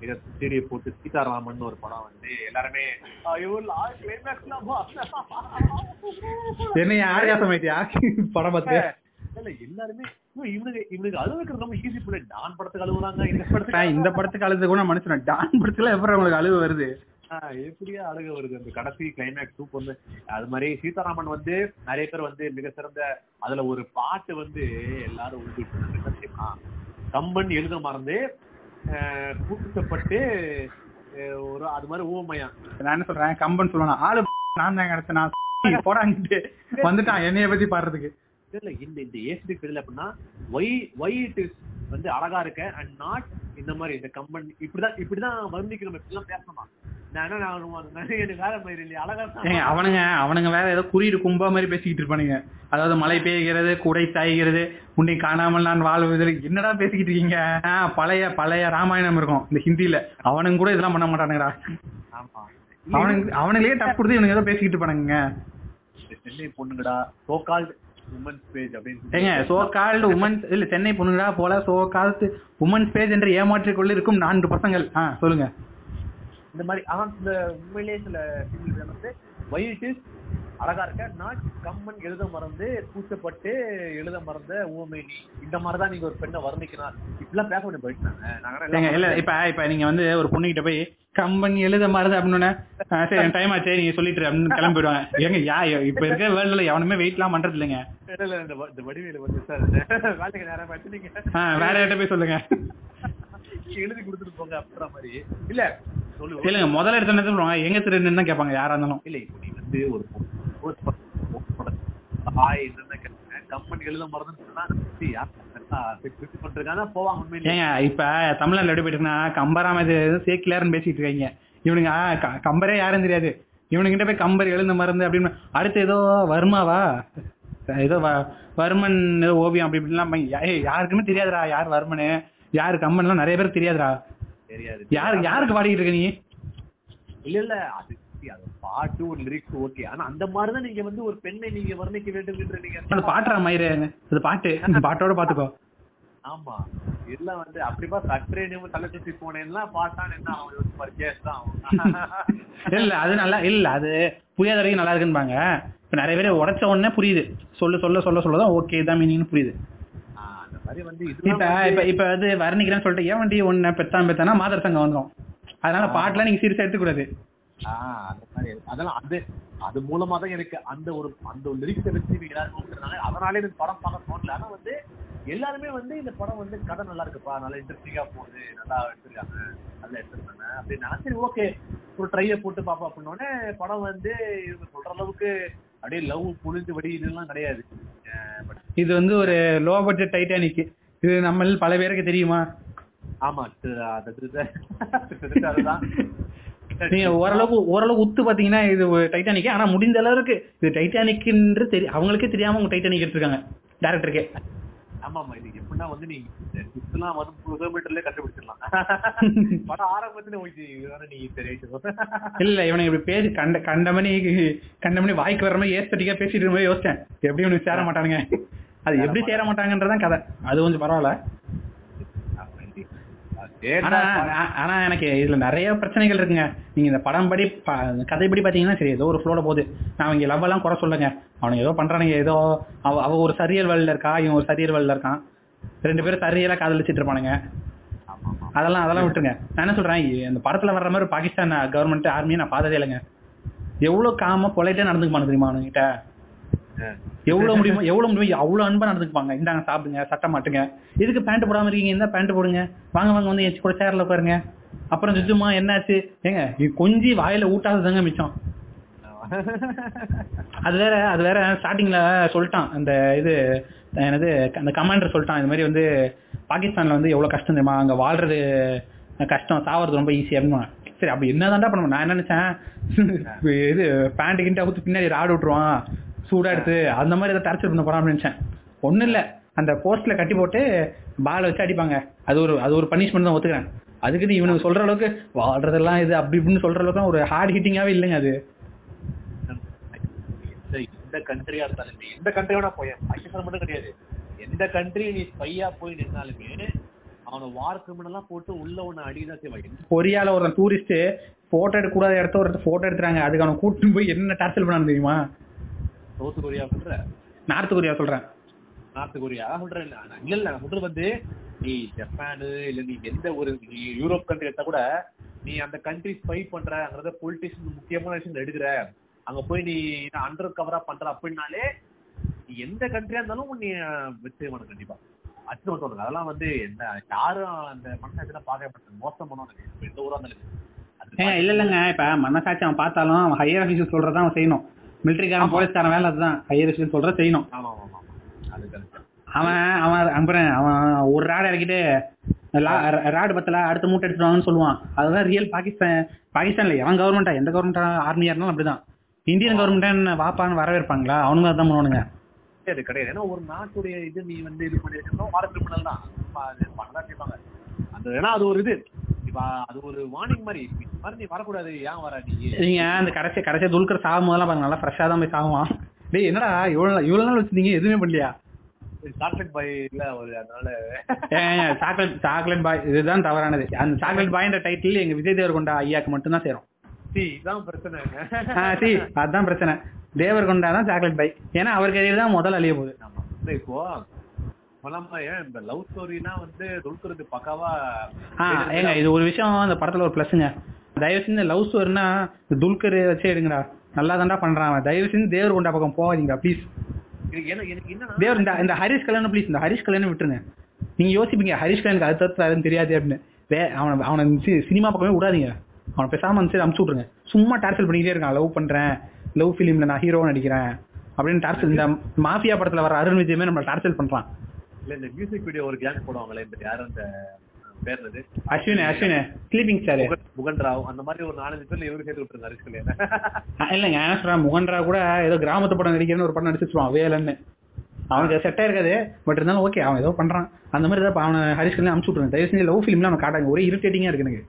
தேடியை போட்டு சீதாராமன் ஒரு படம் வந்து எல்லாருமே என்ன ஆரியாசம் ஆயிட்டியா படம் பார்த்து இல்ல எல்லாருமே இவனுக்கு இவனுக்கு அழுவுக்கு ரொம்ப ஈஸி புள்ள. டான் படத்துக்கு அழுவுறாங்க இந்த படத்துக்கு இந்த படத்துக்கு அழுது கூட மனுஷன்? டான் படத்துல எப்படி உங்களுக்கு அழுவு வருது? எப்படியா அழுக வருது? அந்த கடைசி கிளைமேக்ஸ் சூப் வந்து அது மாதிரி சீதாராமன் வந்து நிறைய பேர் வந்து மிக சிறந்த அதுல ஒரு பாட்டு வந்து எல்லாரும் தெரியுமா? கம்பன் எழுத மறந்து ஆஹ் ஒரு அது மாதிரி ஊமையா நான் என்ன சொல்றேன்? கம்பன் சொல்லணும். ஆளு நான் தான் கிடைச்சேன் நான் போடாங்கிட்டு வந்துட்டான். என்னைய பத்தி பாடுறதுக்கு. இல்ல இந்த இந்த ஏசிடி தெரியல அப்படின்னா ஒய் ஒய் இட் இஸ் வந்து அழகா இருக்க அண்ட் நாட் இந்த மாதிரி இந்த கம்பன் இப்படிதான் இப்படிதான் வர்ணிக்கணும் இப்படிலாம் பேசணுமா? அவனுங்க அவனுங்க வேற ஏதோ குறியீடு கும்பா மாதிரி பேசிக்கிட்டு இருப்பானுங்க. அதாவது மழை பெய்கிறது குடை சாய்கிறது உன்னை காணாமல் நான் வாழ்வதில் என்னடா பேசிக்கிட்டு இருக்கீங்க? பழைய பழைய ராமாயணம் இருக்கும் இந்த ஹிந்தில அவனுங்க கூட இதெல்லாம் பண்ண மாட்டானுங்கடா. ஆமா. அவனுங்க அவனுங்களே டஃப் கொடுத்து இவனுங்க ஏதோ பேசிக்கிட்டு இருப்பானுங்க பொண்ணுங்கடா சோ ஏங்க சோ கால்டு உமன்ஸ் இல்ல சென்னை பொண்ணுங்களா போல சோ கால்டு உமன்ஸ் பேஜ் என்று ஏமாற்றிக் கொள்ள இருக்கும் நான்கு பசங்கள். ஆ சொல்லுங்க. இந்த மாதிரி ஆனா இந்த உண்மையிலேயே சில வந்து வயிட்டு அழகா இருக்க. நாட் கம்மன் எழுத மறந்து கூச்சப்பட்டு எழுத மறந்த ஊமை நீ. இந்த மாதிரிதான் நீங்க ஒரு பெண்ணை வர்ணிக்கிறார் இப்படிலாம் பேச முடியும் போயிட்டாங்க இல்ல இப்ப இப்ப நீங்க வந்து ஒரு பொண்ணுகிட்ட போய் கம்பெனி எழுத மாறுது அப்படின்னு சரி டைம் ஆச்சு நீங்க சொல்லிட்டு அப்படின்னு கிளம்பி போயிடுவாங்க ஏங்க யா இப்ப இருக்க வேர்ல்டுல எவனுமே வெயிட் எல்லாம் பண்றது இல்லைங்க. இல்ல, இல்ல, இந்த வடிவேலு வந்து சார் வேலைக்கு நேரம் நீங்க வேற யார்கிட்ட போய் சொல்லுங்க. எழுதி கொடுத்துட்டு போங்க அப்படின்ற மாதிரி. இல்ல சொல்லு இல்லங்க முதல்ல எடுத்த நேரத்துல எங்க திருன்னு தான் கேட்பாங்க யாரா இருந்தாலும். இல்ல இப்போ நீ வந்து ஒரு என்னென்ன கேட்குறேன் கம்பெனி எழுத மறந்துன்னு போவாங்க ஏங்க இப்ப தமிழ்நாட்டுல எப்படி போயிட்டுனா கம்பராம இது சேக்கிலாருன்னு பேசிட்டு இருக்காங்க. இவனுங்க கம்பரே யாரும் தெரியாது. இவனுங்கிட்ட போய் கம்பர் எழுந்த மருந்து அப்படின்னு அடுத்து ஏதோ வர்மாவா? ஏதோ வர்மன் ஏதோ ஓவியம் அப்படி இப்படிலாம் யாருக்குமே தெரியாதுடா யார் வர்மனு. யாரு கம்பன்லாம் நிறைய பேருக்கு தெரியாதுடா. தெரியாது. யாரு யாருக்கு பாடிக்கிட்டு இருக்க நீ? இல்ல இல்ல அது அது பாட்டு ஒரு லிரிக்ஸ் ஓகே ஆனா அந்த மாதிரிதான் நீங்க வந்து ஒரு பெண்ணை நீங்க வர்ணிக்க வேண்டும் என்று நீங்க அந்த பாட்டுறா மயிறு அது பாட்டு. அந்த பாட்டோட பாத்துக்கோ. ஆமா. எல்லாம் வந்து அப்படிப்பா சற்றே நிமிடம் தலை சுத்தி போனேன்னா பாட்டான்னு என்ன அவன் யோசிச்சு பாரு கேஸ் தான். இல்ல அது நல்லா இல்ல அது புரியாத வரைக்கும் நல்லா இருக்குன்பாங்க. இப்ப நிறைய பேர் உடைச்ச உடனே புரியுது. சொல்ல சொல்ல சொல்ல சொல்லதான் ஓகே தான் மீனிங்னு புரியுது. ஆஹ் அந்த மாதிரி வந்து இப்ப இப்ப இப்ப வந்து வர்ணிக்கிறேன்னு சொல்லிட்டு ஏன் வண்டி ஒண்ணு பெத்தான் பெத்தானா மாதர் சங்கம் வந்துரும். அதனால பாட்டுலாம் நீங்க சீரியஸா எடுத்துக்கூடாது ஆஹ் அந்த மாதிரி அதெல்லாம் அது அது மூலமா தான் எனக்கு அந்த ஒரு அந்த ஒரு லிரிக்ஸை வச்சு எல்லாரும் அதனாலே எனக்கு படம் பார்க்க தோணல ஆனா வந்து எல்லாருமே வந்து இந்த படம் வந்து கதை நல்லா இருக்குப்பா நல்லா இன்ட்ரெஸ்டிங்கா போகுது நல்லா எடுத்திருக்காங்க நல்லா எடுத்திருக்காங்க அப்படின்னா சரி ஓகே ஒரு ட்ரையை போட்டு பார்ப்போம் அப்படின்னோடனே படம் வந்து இவங்க சொல்ற அளவுக்கு அப்படியே லவ் புழிஞ்சு வடி இதெல்லாம் கிடையாது இது வந்து ஒரு லோ பட்ஜெட் டைட்டானிக் இது நம்ம பல பேருக்கு தெரியுமா ஆமா அதுதான் நீங்க ஓரளவுக்கு ஓரளவுக்கு உத்து பாத்தீங்கன்னா இது டைட்டானிக் ஆனா முடிந்த அளவுக்கு இது டைட்டானிக்ன்ற தெரி அவங்களுக்கே தெரியாம உங்க டைட்டானிக் எடுத்திருக்காங்க டேரக்டருக்கே ஆமா ஆமா இது எப்படின்னா வந்து நீ சுத்தலாம் வந்து கிலோமீட்டர்ல கண்டுபிடிச்சிடலாம். படம் ஆரம்பத்துல இதுதானே நீ தெரியும் இல்ல இவனுக்கு இப்படி பேசி கண்ட கண்டமணி கண்டமணி வாய்க்கு வர மாதிரி ஏஸ்தட்டிக்கா பேசிட்டு இருக்கும் போது யோசிச்சேன். எப்படி இவனுக்கு சேர மாட்டானுங்க. அது எப்படி சேர மாட்டாங்கன்றதான் கதை. அது கொஞ்சம் பரவாயில்ல. ஆனா எனக்கு இதுல நிறைய பிரச்சனைகள் இருக்குங்க. நீங்க இந்த படம் படி கதைப்படி பாத்தீங்கன்னா சரி ஏதோ ஒரு ஃப்ளோல போகுது. நான் இங்க லவ் எல்லாம் குறை சொல்லுங்க. அவனுங்க ஏதோ பண்றானுங்க ஏதோ அவ அவ ஒரு சரியல் வழியில இருக்கா இவன் ஒரு சரியல் வழியில இருக்கான். ரெண்டு பேரும் சரியலா காதலிச்சிட்டு இருப்பானுங்க. அதெல்லாம் அதெல்லாம் விட்டுருங்க. நான் என்ன சொல்றேன் இந்த படத்துல வர்ற மாதிரி பாகிஸ்தான் கவர்மெண்ட் ஆர்மியை நான் பார்த்ததே இல்லைங்க. எவ்வளவு காம பொலைட்டா நடந்துக்குப்பானு தெரியுமா அவனுங்கிட்ட? எவ்வளவு முடியுமோ எவ்வளவு முடியுமோ அவ்வளவு அன்பா நடந்துக்குப்பாங்க இந்தாங்க சாப்பிடுங்க சட்டை மாட்டுங்க. எதுக்கு பேண்ட் போடாம இருக்கீங்க? இந்த பேண்ட் போடுங்க? வாங்க வாங்க வந்து எச்சு கூட சேர்ல உட்காருங்க. அப்புறம் சுத்தமா என்னாச்சு? ஏங்க கொஞ்சி வாயில ஊட்டாததாங்க மிச்சம். அது வேற அது வேற ஸ்டார்டிங்ல சொல்லிட்டான். அந்த இது என்னது அந்த கமாண்டர் சொல்லிட்டான். இது மாதிரி வந்து பாகிஸ்தான்ல வந்து எவ்வளவு கஷ்டம் தெரியுமா? அங்க வாழ்றது கஷ்டம் சாவறது ரொம்ப ஈஸி அப்படின்னு சரி அப்படி என்னதான்டா பண்ண நான் என்ன நினைச்சேன்? இது பேண்ட் கிண்ட அவுத்து பின்னாடி ராடு விட்டுருவான். சூடா எடுத்து அந்த மாதிரி ஏதாவது டார்ச்சர் பண்ண போறான்னு நினைச்சேன். ஒண்ணும் இல்ல. அந்த போஸ்ட்ல கட்டி போட்டு பால் வச்சு அடிப்பாங்க. அது ஒரு அது ஒரு பனிஷ்மெண்ட் தான் ஒத்துக்கிறேன். அதுக்குன்னு இவனுக்கு சொல்ற அளவுக்கு வாழ்றதெல்லாம் இது அப்படி இப்படின்னு சொல்ற அளவுக்கு ஒரு ஹார்ட் ஹிட்டிங்காவே இல்லைங்க அது. எந்த கண்ட்ரியா இருந்தாலும் எந்த கண்ட்ரியோட போய் பாகிஸ்தான் மட்டும் கிடையாது. எந்த கண்ட்ரி நீ ஸ்பையா போய் நின்னாலுமே அவனை வார் கிரிமினல்லாம் போட்டு உள்ள ஒண்ணு அடிதான் செய்வாங்க கொரியால ஒரு டூரிஸ்ட் போட்டோ எடுக்கக்கூடாத இடத்த ஒரு போட்டோ எடுத்துறாங்க. அதுக்கு அவனை கூட்டிட்டு போய் என்ன டார்ச்சல் பண்ணான்னு தெரியுமா? சவுத் கொரியா சொல்ற? நார்த் கொரியா சொல்றேன். North Korea? சொல்றேன். இல்ல இல்ல இல்ல நான் சொல்றது வந்து நீ ஜப்பானு இல்ல நீ எந்த ஒரு யூரோப் கண்ட்ரி எடுத்தா கூட நீ அந்த கண்ட்ரி ஸ்பை பண்ற அங்க பொலிட்டிஷியன் முக்கியமான விஷயம் எடுக்கிற. அங்க போய் நீ அண்டர் கவரா பண்ற அப்படின்னாலே நீ எந்த கண்ட்ரியா இருந்தாலும் நீ வச்சு வேணும் கண்டிப்பா. அச்சுன்னு சொல்லுங்க அதெல்லாம் வந்து என்ன யாரும் அந்த மனசாட்சியெல்லாம் பார்க்க மாட்டாங்க மோசம் பண்ணுவாங்க எந்த ஊரா இருந்தாலும் இல்ல இல்லங்க. இப்ப மனசாட்சி அவன் பார்த்தாலும் அவன் ஹையர் அஃபீஷியல் சொல்றதான் அவன் செய்யணும். மிலிட்டரிக்காரன் போலீஸ்காரன் வேலை அதுதான். ஹையர் அஃபீஷியல் சொல்ற செய்யணும். அது அவன் அவன் அப்புறம் அவன் ஒரு ராடு இறக்கிட்டு ராடு பத்தல அடுத்த மூட்டை எடுத்துருவாங்கன்னு சொல்லுவான். அதுதான் ரியல் பாகிஸ்தான் பாகிஸ்தான்ல எவன் கவர்மெண்டா எந்த கவர்மெண்டா ஆர்மியா இருந்தாலும் அப்படிதான். இந்தியன் கவர்மெண்ட் வாப்பான்னு வரவேற்பாங்களா? அவனுங்க அதான் பண்ணுவானுங்க. அது கிடையாது. ஏன்னா ஒரு நாட்டுடைய இது நீ வந்து இது பண்ணி வச்சிருந்தோம் வார கிரிமினல் தான். அது பண்ணதான் செய்வாங்க. அந்த ஏன்னா அது ஒரு இது. அது ஒரு வார்னிங் மாதிரி. நீ வரக்கூடாது ஏன் வர நீங்க அந்த கடைசி கடைசியா துல்கர் சாகும் போதெல்லாம் பாருங்க நல்லா ஃப்ரெஷ்ஷா தான் போய் சாகுவான். டேய் என்னடா இவ்வளவு இவ்வளவு நாள் வச்சிருந்தீங்க எதுவுமே பண்ணலையா? சாக்லேட் பாய் இல்ல ஒரு அதனால. சாக்லேட் சாக்லேட் பாய் இதுதான் தவறானது. அந்த சாக்லேட் பாய்ன்ற டைட்டில் எங்க விஜய் தேவர்கொண்டா ஐயாக்கு மட்டும் தான் சேரும். சி இதான் பிரச்சனை. தேவர்கொண்டா தான் சாக்லேட் பாய் ஏன்னா அவர் கையில் தான் முதல் அழிய போகுது. இப்போ இந்த லவ் ஸ்டோரினா வந்து துல்கருக்கு பக்காவா ஏங்க இது ஒரு விஷயம் அந்த படத்துல ஒரு பிளஸ்ங்க தயவு செஞ்சு லவ் ஸ்டோரினா துல்கர் வச்சே எடுங்கடா. நல்லா தாண்டா பண்றான். தயவு செஞ்சு தேவர்கொண்டா பக்கம் போகாதீங்க ப்ளீஸ் தேவர் இந்த இந்த ஹரிஷ் கல்யாணம் ப்ளீஸ் இந்த ஹரிஷ் கல்யாணம் விட்டுருங்க. நீங்க யோசிப்பீங்க ஹரிஷ் கல்யாணுக்கு அது தவிர்த்து வேறு தெரியாது அப்படின்னு. வே அவனை அவனை சினிமா பக்கமே விடாதீங்க. அவனை பேசாம வந்து அமுச்சு விட்ருங்க சும்மா டார்ச்சல் பண்ணிக்கிட்டே இருக்கான். லவ் பண்றேன். லவ் ஃபிலிம்ல நான் ஹீரோ நடிக்கிறேன். அப்படின்னு டார்ச்சல் இந்த மாஃபியா படத்துல வர அருண் விஜயமே நம்ம டார்ச்சல் பண்றான். இல்ல இந்த மியூசிக் வீடியோ ஒரு கேங் போடுவாங்களே இந்த யாரும் அந்த பேர் என்னது? அஸ்வின் அஸ்வின் ஸ்லீப்பிங் ஸ்டார் முகன் முகன் ராவ் அந்த மாதிரி ஒரு நாலஞ்சு பேர்ல இவரு சேர்த்து விட்டுருங்க ஹரிஷ் கல்யாணம். இல்லைங்க என்ன சொல்றேன் முகன்ரா கூட ஏதோ கிராமத்து படம் நடிக்கிறேன்னு ஒரு படம் நடிச்சிருவான் வேலன்னு. அவனுக்கு செட்டா இருக்காது பட் இருந்தாலும் ஓகே அவன் ஏதோ பண்றான். அந்த மாதிரி ஏதாவது அவனை ஹரிஷ் கல்யாணம் அமுச்சு விட்ருங்க தயவு செஞ்சு லவ் ஃபிலிம்லாம் அவன் காட்டாங்க ஒரே இரிட்டேட்டிங்கா இருக்கு எனக்கு.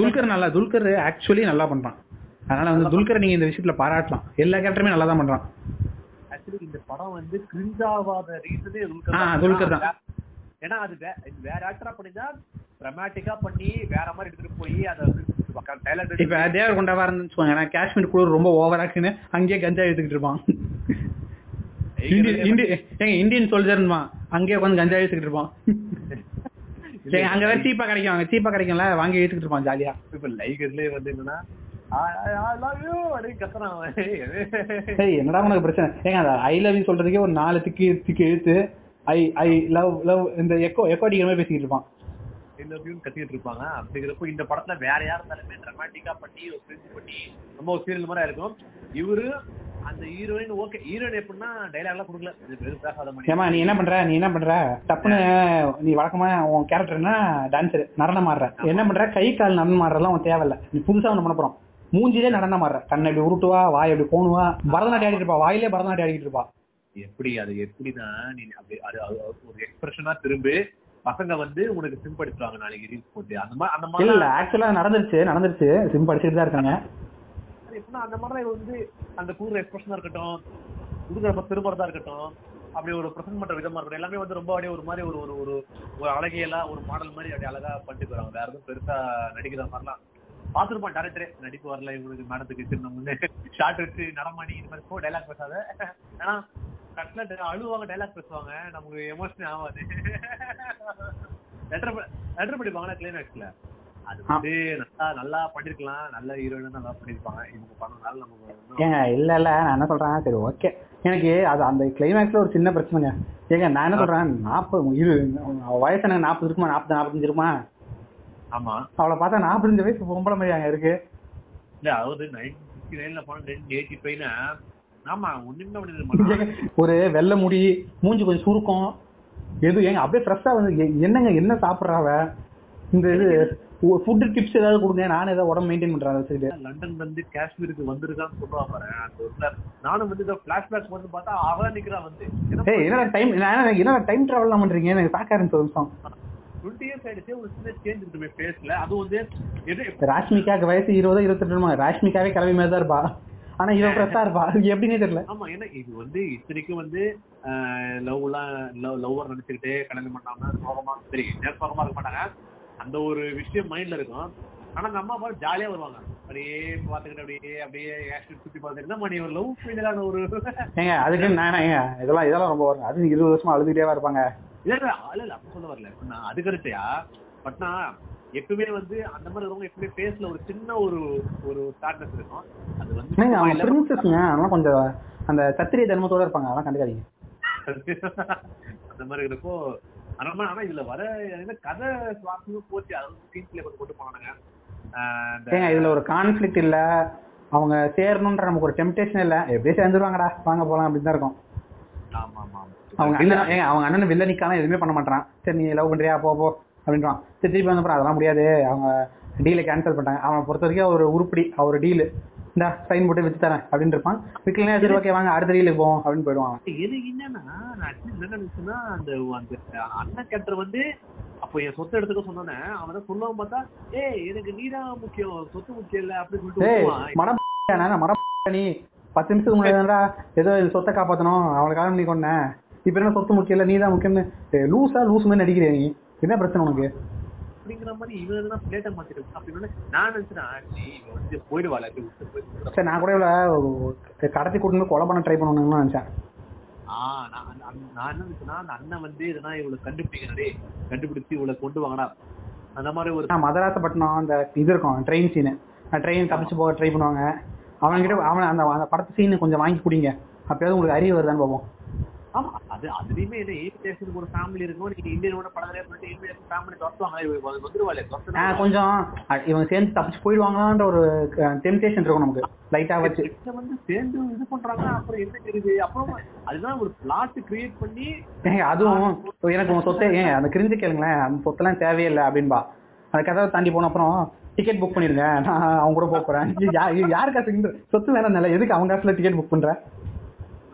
துல்கர் நல்லா துல்கர் ஆக்சுவலி நல்லா பண்றான். அதனால வந்து துல்கர் நீங்க இந்த விஷயத்துல பாராட்டலாம். எல்லா கேரக்டருமே நல்லா தான் பண்றான். ஆக்சுவலி இந்த படம் வந்து கிரிஞ்சாவாத ரீசனே துல்கர் தான். ஏன்னா அது வேற ஆக்டரா பண்ணிதான் ட்ரமாட்டிக்கா பண்ணி வேற மாதிரி எடுத்துட்டு போய் அதை இப்ப தேவர் கொண்டாவா இருந்துன்னு வச்சுக்கோங்க. ஏன்னா காஷ்மீர் குளிர் ரொம்ப ஓவர் ஆக்குன்னு அங்கேயே கஞ்சா எடுத்துக்கிட்டு இருப்பான். இந்தியன் சோல்ஜர்மா அங்கேயே உட்காந்து கஞ்சா எடுத்துக்கிட்டு இருப்பான். அங்க வேற சீப்பா கிடைக்கும். அங்க சீப்பா கிடைக்கும்ல வாங்கி எடுத்துக்கிட்டு இருப்பான் ஜாலியா இப்ப லைகர்லயே வந்து என்னன்னா என்னடா உனக்கு பிரச்சனை? ஏங்க அந்த ஐ லவ் யூ சொல்றதுக்கே ஒரு நாலு திக்கு திக்கு எழுத்து ஐ ஐ லவ் லவ் இந்த எக்கோ எக்கோ அடிக்கிற மாதிரி பேசிக்கிட்டு இருப்பான். யூன்னு கத்திட்டு இருப்பாங்க. அப்படிங்கிறப்போ இந்த படத்துல வேற யார் இருந்தாலுமே ட்ரமாட்டிக்கா பண்ணி ஒரு பிரிண்ட் பண்ணி ரொம்ப ஒரு சீரியல் மாதிரி இருக்கும் இவரு அந்த ஹீரோயின் ஓகே ஹீரோயின் எப்படின்னா டைலாக் எல்லாம் கொடுக்கல. இது பேசாத மாதிரி ஏமா நீ என்ன பண்ற? நீ என்ன பண்ற? டப்புன்னு நீ வழக்கமா உன் கேரக்டர்னா டான்ஸர் நடனம் ஆடுற. என்ன பண்ற? கை கால் நடனம் ஆடுறதெல்லாம் உன் தேவையில்ல. நீ புதுசா ஒண்ணு பண்ண போறோம். மூஞ்சிலே நடனம் ஆடுற கண்ணை இப்படி உருட்டுவா வாய் அப்படி போணுவா பரதநாட்டியம் ஆடிட்டு இருப்பா வாயிலே பரதநாட்டியம் ஆடிட்டு இருப்பா. எப்படி அது எப்படின்னா நீ அப்படி அது ஒரு எக்ஸ்பிரஷனா திரும்பி பசங்க வந்து உனக்கு சிம்படுத்துவாங்க நாளைக்கு ரீல்ஸ் போட்டு. அந்த மாதிரி அந்த மாதிரி இல்ல ஆக்சுவலா நடந்துருச்சு நடந்துருச்சு. சிம் படிச்சுட்டு தான் இருக்காங்க. எப்படின்னா அந்த மாதிரி வந்து அந்த கூடுற எக்ஸ்பிரஷனா இருக்கட்டும் கொடுக்குறப்ப திரும்புறதா இருக்கட்டும் அப்படி ஒரு ப்ரெசென்ட் பண்ற விதமா இருக்கட்டும். எல்லாமே வந்து ரொம்ப அப்படியே ஒரு மாதிரி ஒரு ஒரு ஒரு ஒரு அழகியலா ஒரு மாடல் மாதிரி அப்படியே அழகா பண்ணிட்டு வராங்க வேற எதுவும் பெருசா நடிக்கிற மாதிரிலாம் பார்த்துருப்பான் டேரக்டரே நடிப்பு வரல இவனுக்கு மேடத்துக்கு முன்னே ஷார்ட் வச்சு நடமாடி இந்த மாதிரி போ டைலாக் பேசாத. ஏன்னா கட்ல அழுவாங்க டைலாக் பேசுவாங்க. நமக்கு எமோஷனே ஆகாது. லெட்டர் லெட்டர் படிப்பாங்களா கிளைமேக்ஸ்ல அது வந்து நல்லா நல்லா பண்ணிருக்கலாம். நல்ல ஹீரோயின் நல்லா பண்ணிருப்பாங்க. இவங்க பண்ணனால நமக்கு ஏங்க இல்ல இல்ல. நான் என்ன சொல்றேன்? சரி ஓகே எனக்கு அது அந்த கிளைமேக்ஸ்ல ஒரு சின்ன பிரச்சனைங்க. ஏங்க நான் என்ன சொல்றேன்? நாற்பது இரு வயசு எனக்கு நாற்பது இருக்குமா? நாற்பது நாற்பத்தஞ்சு இருக்குமா? ஆமா. அவளை பார்த்தா நாற்பத்தஞ்சு வயசு பொம்பளை மாதிரி அங்க இருக்கு. இல்ல அதாவது நைன்டி நைன்ல போன எயிட்டி ஃபைவ்னா ஆமா ஒண்ணுமே மாட்டான் ஒரு வெள்ளை முடி மூஞ்சி கொஞ்சம் சுருக்கம் எது ஏங்க அப்படியே ஃப்ரெஷ்ஷா வந்து என்னங்க என்ன சாப்பிட்றாவ இந்த இது ஃபுட் டிப்ஸ் ஏதாவது கொடுங்க நானும் ஏதாவது உடம்பு மெயின்டைன் பண்றேன் வச்சுக்கிட்டு. லண்டன்ல இருந்து காஷ்மீருக்கு வந்திருக்கான்னு சொல்லுவா பாரு நானும் வந்து இந்த பிளாஷ்பேக் வந்து பார்த்தா அவ நிக்கிறா வந்து. ஏய் என்னடா டைம் நான் என்னடா டைம் டிராவல்லாம் பண்றீங்க? எனக்கு பார்க்க ஆரம்பிச்ச ஒரு நிமிஷம். டுவெண்ட்டி இயர்ஸ் ஆயிடுச்சு ஒரு சின்ன சேஞ்ச் இருக்குமே ஃபேஸ்ல அது வந்து ராஷ்மிகாக்கு வயசு இருபதோ இருபத்தெட்டுமா ராஷ்மிகாவே கிளம்பி மாதிரி தான் இருப்பா. ஆனா இவன் ஃப்ரெஷ்ஷா இருப்பா. அது எப்படின்னே தெரியல. ஆமா ஏன்னா இது வந்து இத்தனைக்கும் வந்து லவ் எல்லாம் லவ் லவ்வர் நினைச்சுக்கிட்டு கல்யாணம் பண்ணாம சோகமா சரி நேரம் சோகமா இருக்க மாட்டாங்க. அந்த ஒரு விஷயம் மைண்ட்ல இருக்கும். ஆனா அந்த அம்மா அப்பா ஜாலியா வருவாங்க. அப்படியே பாத்துக்கிட்டு அப்படியே அப்படியே ஆக்ஷன் சுத்தி பார்த்துட்டு என்ன பண்ணி ஒரு லவ் ஃபீலான ஒரு ஏங்க அதுக்கு நான் இதெல்லாம் இதெல்லாம் ரொம்ப வரும் அது இருபது வருஷமா அழுதுகிட்டே இருப்பாங்க. இல்ல இல்ல அப்ப சொல்ல வரல. நான் அது கருத்தையா பட் நான் எப்பவுமே வந்து அந்த மாதிரி இருக்கவங்க எப்பவுமே ஃபேஸ்ல ஒரு சின்ன ஒரு ஒரு சாட்னஸ் இருக்கும். அது வந்து பிரின்சஸ்ங்க அதெல்லாம் கொஞ்சம் அந்த சத்திரிய தர்மத்தோட இருப்பாங்க அதெல்லாம் கண்டுக்காதீங்க. அந்த மாதிரி இருக்கப்போ ஆனா ஆனா இதுல வர என்ன கதை சுவாசமும் போச்சு. அது ஸ்கிரீன் பிளே கொஞ்சம் கொண்டு ஏங்க இதுல ஒரு கான்ஃபிளிக்ட் இல்ல. அவங்க சேரணுன்ற நமக்கு ஒரு டெம்டேஷன் இல்ல. எப்படியே சேர்ந்துருவாங்கடா. வாங்க போலாம் அப்படின்னு தான் இருக்கும். ஆமா ஆமா. அவங்க அண்ணன் அவங்க அண்ணன் வில்லனிக்கான எதுவுமே பண்ண மாட்டான் சரி நீ லவ் பண்றியா? போ போ அப்படின்றான். சரி திருப்பி வந்தப்பறம் அதெல்லாம் முடியாது. அவங்க டீலை கேன்சல் பண்ணிட்டாங்க. அவனை பொறுத்த வரைக்கும் ஒரு உருப்படி அவர் டீல் இந்த சைன் போட்டு வித்து தரேன் அப்படின்னு இருப்பான். விற்கலாம் சரி ஓகே வாங்க அடுத்த டீலுக்கு போவோம் அப்படின்னு போயிடுவான் எனக்கு என்னன்னா நான் நினைச்சேன்னா அந்த அந்த அண்ணன் கேரக்டர் வந்து அப்போ என் சொத்தை எடுத்துக்க சொன்னோன்னே அவன் தான் சொல்லுவான் பார்த்தா ஏய் எனக்கு நீதான் முக்கியம் சொத்து முக்கியம் இல்ல அப்படின்னு சொல்லிட்டு. மடம் மடம் நீ பத்து நிமிஷத்துக்கு முன்னாடிடா ஏதோ இது சொத்தை காப்பாத்தணும் அவனுக்காக நீ கொன்ன இப்ப என்ன சொத்து முக்கியம் இல்ல? நீ தான் முக்கியம்னு லூசா லூஸ் மாதிரி நடிக்கிறியா நீ? என்ன பிரச்சனை உனக்கு? அப்படிங்கிற மாதிரி இவன் எதுனா பிளேட்டை அப்படின்னு நான் நினைச்சேன் போயிடுவாள் சரி நான் கூட இவ்வளோ கடத்தி கூட்டு போய் கொலை பண்ண ட்ரை பண்ணணும்னு நினைச்சேன். நான் என்ன நினைச்சேன்னா அந்த அண்ணன் வந்து இதெல்லாம் இவளை கண்டுபிடிக்கிறே கண்டுபிடிச்சு இவளை கொண்டு வாங்கடா. அந்த மாதிரி ஒரு மதராசப்பட்டினம் அந்த இது இருக்கும் ட்ரெயின் சீனு ட்ரெயின் தப்பிச்சு போக ட்ரை பண்ணுவாங்க. அவன்கிட்ட அவன் அந்த அந்த படத்து சீனு கொஞ்சம் வாங்கி குடிங்க. அப்பயாவது உங்களுக்கு அறிவு வருதான்னு பார்ப்போம். ஆமா அது அதுலயுமே என்ன ஏவிடேஷனுக்கு ஒரு ஃபேமிலி இருக்கும் நீங்க இந்தியனோட படங்களே சொல்லிட்டு ஏவிடேஷன் ஃபேமிலி துரத்துவாங்க வந்துருவாளே கொஞ்சம் இவங்க சேர்ந்து தப்பிச்சு போயிடுவாங்களான்ற ஒரு டெம்டேஷன் இருக்கும் நமக்கு லைட்டா வச்சு. இதை வந்து சேர்ந்து இது பண்றாங்க அப்புறம் என்ன தெரியுது? அப்புறம் அதுதான் ஒரு பிளாட் கிரியேட் பண்ணி அதுவும் எனக்கு உங்க சொத்தை ஏங்க அந்த கிரிஞ்சு கேளுங்களேன் அந்த சொத்தெல்லாம் தேவையில்லை அப்படின்பா. அந்த கதவை தாண்டி போன அப்புறம் டிக்கெட் புக் பண்ணிருங்க நான் அவங்க கூட போக போறேன். இது இது யாரு காசு சொத்து வேணாம் எதுக்கு அவங்க காசுல டிக்கெட் புக் பண்ற?